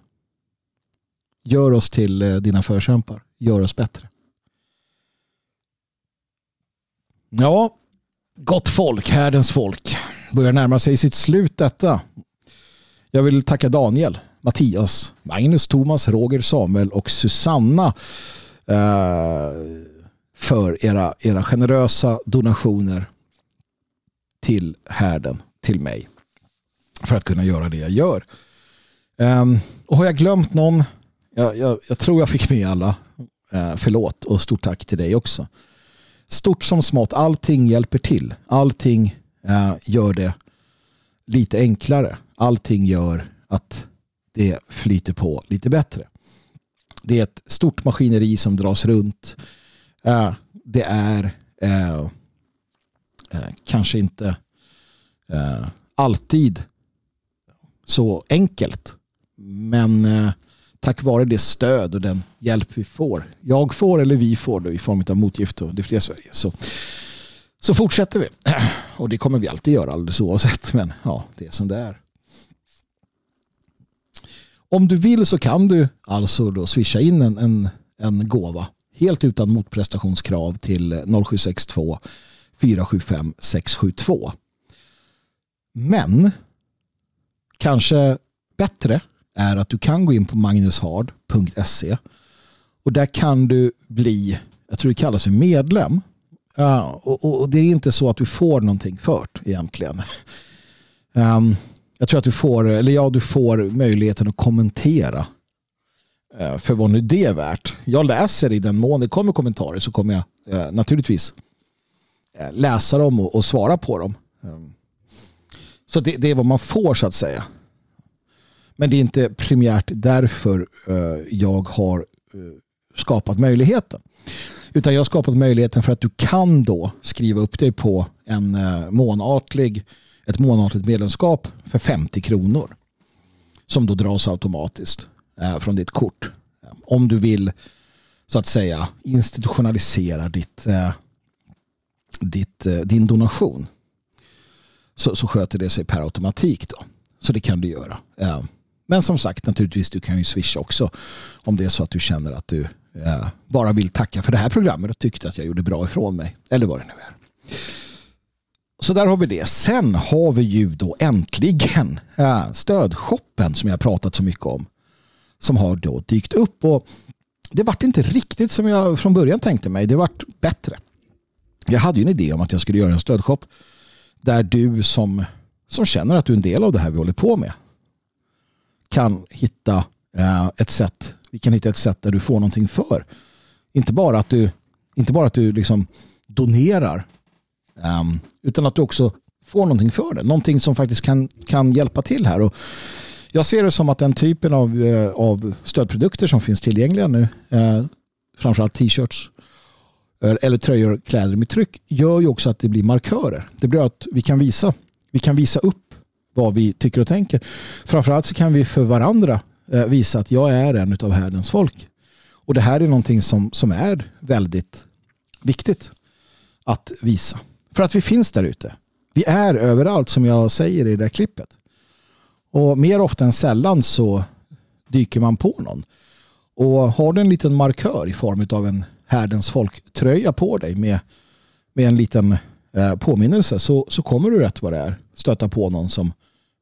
Gör oss till eh, dina förkämpar. Gör oss bättre. Ja, gott folk, härdens folk. Börjar närma sig sitt slut detta. Jag vill tacka Daniel, Mattias, Magnus, Thomas, Roger, Samuel och Susanna eh, för era, era generösa donationer till härden, till mig. För att kunna göra det jag gör. Ehm, och har jag glömt någon? Jag, jag, jag tror jag fick med alla. Eh, förlåt och stort tack till dig också. Stort som smått, allting hjälper till. Allting eh, gör det lite enklare. Allting gör att det flyter på lite bättre. Det är ett stort maskineri som dras runt. Eh, det är eh, eh, kanske inte eh, alltid så enkelt men eh, tack vare det stöd och den hjälp vi får, jag får eller vi får då, i form av motgift och det fria Sverige, så, så fortsätter vi. Och det kommer vi alltid göra alldeles oavsett, men ja, det är som det är. Om du vill så kan du alltså då swisha in en, en, en gåva helt utan motprestationskrav till 0762 475 672. Men kanske bättre är att du kan gå in på magnushard.se och där kan du bli, jag tror det kallas för medlem. Och, och, det är inte så att du får någonting fört egentligen. Um, jag tror att du får, eller ja, du får möjligheten att kommentera uh, för vad nu det är värt. Jag läser i den mån det kommer kommentarer så kommer jag uh, naturligtvis eh, läsa dem och, och, svara på dem. Um, så det, det, är vad man får så att säga. Men det är inte primärt därför eh, jag har eh, skapat möjligheten. Utan jag har skapat möjligheten för att du kan då skriva upp dig på en eh, månatlig, ett månatligt medlemskap för 50 kronor. Som då dras automatiskt från ditt kort. Om du vill så att säga institutionalisera ditt, ditt, din donation. Så, så sköter det sig per automatik då. Så det kan du göra. Men som sagt, naturligtvis, du kan ju swisha också om det är så att du känner att du eh, bara vill tacka för det här programmet och tyckte att jag gjorde bra ifrån mig. Eller vad det nu är. Så där har vi det. Sen har vi ju då äntligen eh, stödshoppen som jag pratat så mycket om. Som har då dykt upp och det vart inte riktigt som jag från början tänkte mig. Det vart bättre. Jag hade ju en idé om att jag skulle göra en stödshop där du som, som känner att du är en del av det här vi håller på med kan hitta eh, ett sätt vi kan hitta ett sätt där du får någonting för. Inte bara att du, inte bara att du liksom donerar ehm, utan att du också får någonting för det. Någonting som faktiskt kan, kan hjälpa till här. Och Jag ser det som att den typen av, eh, av stödprodukter som finns tillgängliga nu, eh, framförallt t-shirts eller tröjor, kläder med tryck, gör ju också att det blir markörer. Det blir att vi kan visa, vi kan visa upp vad vi tycker och tänker. Framförallt så kan vi för varandra eh, visa att jag är en av härdens folk. Och det här är någonting som, som är väldigt viktigt att visa. För att vi finns där ute. Vi är överallt som jag säger i det här klippet. Och mer ofta än sällan så dyker man på någon. Och har du en liten markör i form av en härdens folk-tröja på dig med, med en liten eh, påminnelse så, så kommer du rätt vad det är stöta på någon som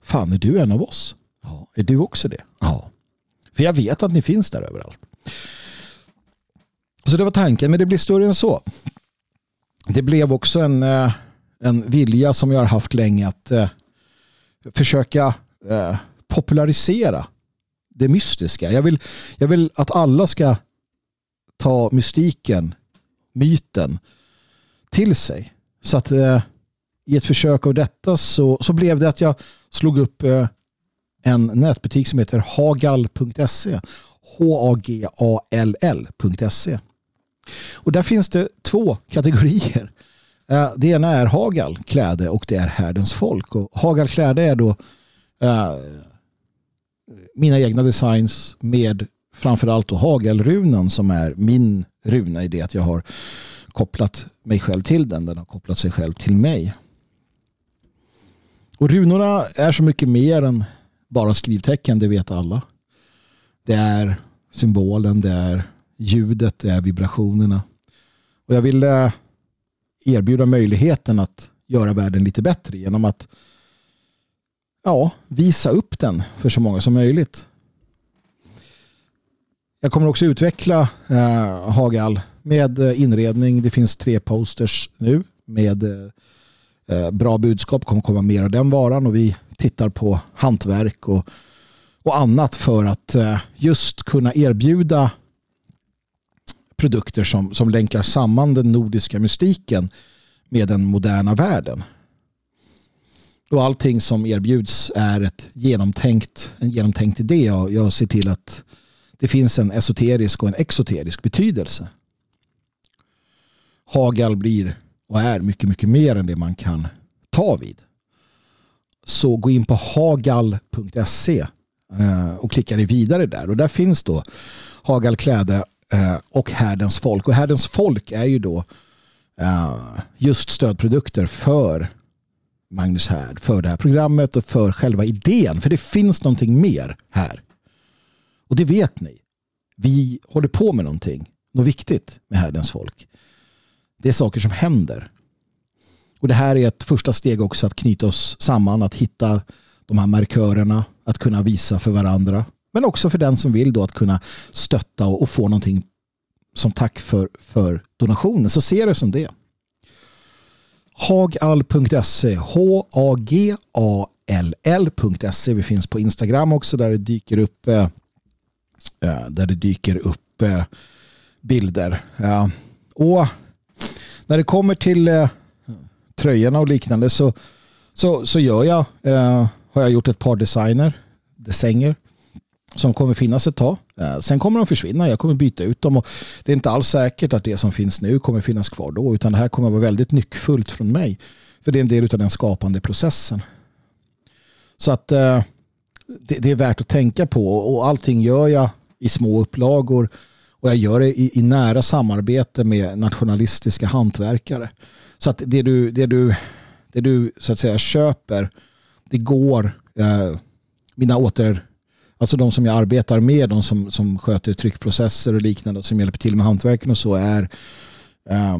fan är du en av oss? Ja. Är du också det? Ja. För jag vet att ni finns där överallt. Så det var tanken, men det blir större än så. Det blev också en, eh, en vilja som jag har haft länge att eh, försöka eh, popularisera det mystiska. Jag vill, jag vill att alla ska ta mystiken, myten till sig. Så att eh, i ett försök av detta så, så blev det att jag slog upp eh, en nätbutik som heter hagal.se. H-A-G-A-L-L.se. Och där finns det två kategorier. Eh, det ena är Hagal kläde och det är härdens folk. Och Hagal kläde är då eh, mina egna designs med framförallt då Hagelrunan som är min runa i det att jag har kopplat mig själv till den. Den har kopplat sig själv till mig. Och runorna är så mycket mer än bara skrivtecken, det vet alla. Det är symbolen, det är ljudet, det är vibrationerna. Och jag vill eh, erbjuda möjligheten att göra världen lite bättre genom att ja, visa upp den för så många som möjligt. Jag kommer också utveckla eh, Hagal med eh, inredning. Det finns tre posters nu med eh, Eh, bra budskap. Kommer komma mer av den varan och vi tittar på hantverk och, och annat för att eh, just kunna erbjuda produkter som, som länkar samman den nordiska mystiken med den moderna världen. Och allting som erbjuds är ett genomtänkt, en genomtänkt idé och jag ser till att det finns en esoterisk och en exoterisk betydelse. Hagal blir och är mycket, mycket mer än det man kan ta vid. Så gå in på hagal.se eh, och klicka dig vidare där och där finns då Hagal kläde eh, och Härdens folk. Och Härdens folk är ju då eh, just stödprodukter för Magnus Härd, för det här programmet och för själva idén. För det finns någonting mer här. Och det vet ni. Vi håller på med någonting, något viktigt med Härdens folk. Det är saker som händer. Och det här är ett första steg också att knyta oss samman, att hitta de här markörerna, att kunna visa för varandra. Men också för den som vill då att kunna stötta och, få någonting som tack för, för donationen. Så ser det som det. Hagall.se H-A-G-A-L-L.se Vi finns på Instagram också där det dyker upp eh, eh, där det dyker upp eh, bilder. Och när det kommer till eh, tröjorna och liknande så, så, så gör jag, eh, har jag gjort ett par designer, desänger som kommer finnas ett tag. Eh, sen kommer de försvinna. Jag kommer byta ut dem. Och det är inte alls säkert att det som finns nu kommer finnas kvar då. Utan det här kommer vara väldigt nyckfullt från mig. För det är en del av den skapande processen. Så att eh, det, det, är värt att tänka på. Och allting gör jag i små upplagor. Och jag gör det i, i nära samarbete med nationalistiska hantverkare. Så att det du, det du, det du så att säga köper, det går eh, mina åter Alltså de som jag arbetar med, de som, som sköter tryckprocesser och liknande och som hjälper till med hantverken och så är eh,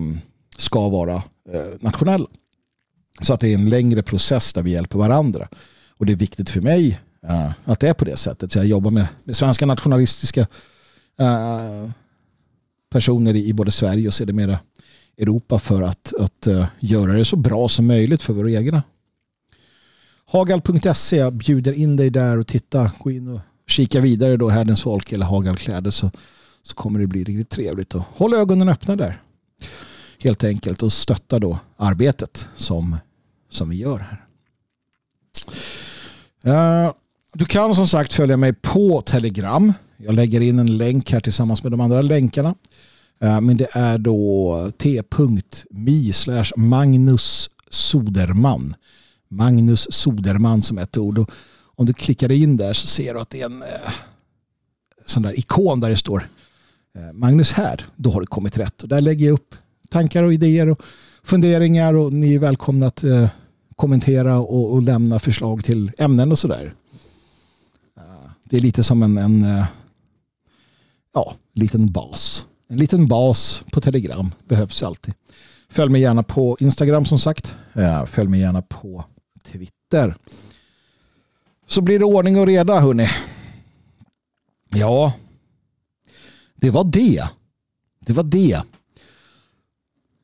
ska vara eh, nationella. Så att det är en längre process där vi hjälper varandra. Och det är viktigt för mig eh, att det är på det sättet. Så jag jobbar med, med svenska nationalistiska Eh, personer i, både Sverige och sedermera Europa för att, att eh, göra det så bra som möjligt för våra egna. Hagal.se bjuder in dig där och titta. Gå in och kika vidare då Härdens folk eller Hagalkläder så, så kommer det bli riktigt trevligt. Och håll ögonen öppna där. Helt enkelt och stötta då arbetet som, som vi gör här. Uh, Du kan som sagt följa mig på Telegram. Jag lägger in en länk här tillsammans med de andra länkarna. Eh, men det är då t.mi slash Magnus Soderman. Magnus Soderman som ett ord. Och om du klickar in där så ser du att det är en eh, sån där ikon där det står eh, Magnus här. Då har du kommit rätt. Och där lägger jag upp tankar och idéer och funderingar och ni är välkomna att kommentera och, lämna förslag till ämnen och sådär. Det är lite som en, en ja, liten bas. En liten bas på Telegram behövs alltid. Följ mig gärna på Instagram som sagt. Eh, följ mig gärna på Twitter. Så blir det ordning och reda hörni. Ja, det var det. Det var det.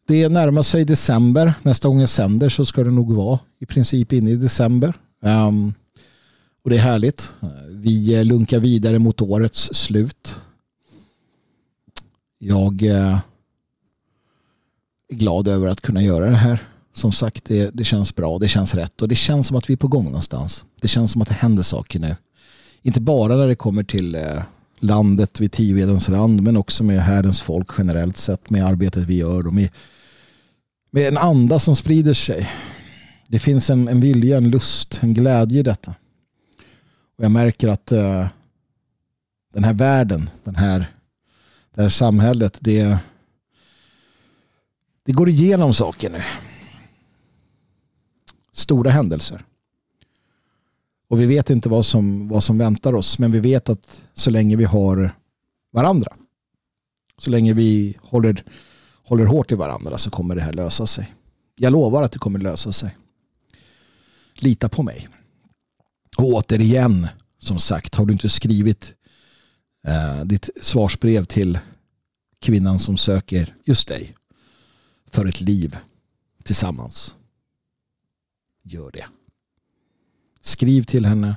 Det närmar sig december. Nästa gång jag sänder så ska det nog vara i princip inne i december. Um, och det är härligt. Eh, vi lunkar vidare mot årets slut. Jag eh, är glad över att kunna göra det här. Som sagt, det, det känns bra, det känns rätt och det känns som att vi är på gång någonstans. Det känns som att det händer saker nu. Inte bara när det kommer till eh, landet vid Tivedens rand men också med härdens folk generellt sett med arbetet vi gör och med, med en anda som sprider sig. Det finns en, en vilja, en lust, en glädje i detta. Och jag märker att uh, den här världen, den här, det här samhället, det, det går igenom saker nu. Stora händelser. Och vi vet inte vad som, vad som väntar oss. Men vi vet att så länge vi har varandra. Så länge vi håller, håller hårt i varandra så kommer det här lösa sig. Jag lovar att det kommer lösa sig. Lita på mig. Och återigen, som sagt, har du inte skrivit eh, ditt svarsbrev till kvinnan som söker just dig för ett liv tillsammans. Gör det. Skriv till henne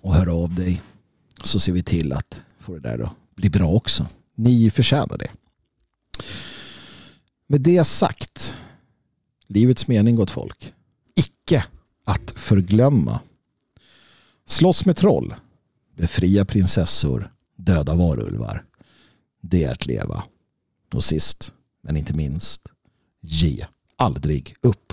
och hör av dig så ser vi till att få det där att bli bra också. Ni förtjänar det. Med det sagt, livets mening gott folk, icke att förglömma. Slåss med troll, befria prinsessor, döda varulvar. Det är att leva. Och sist, men inte minst, ge aldrig upp.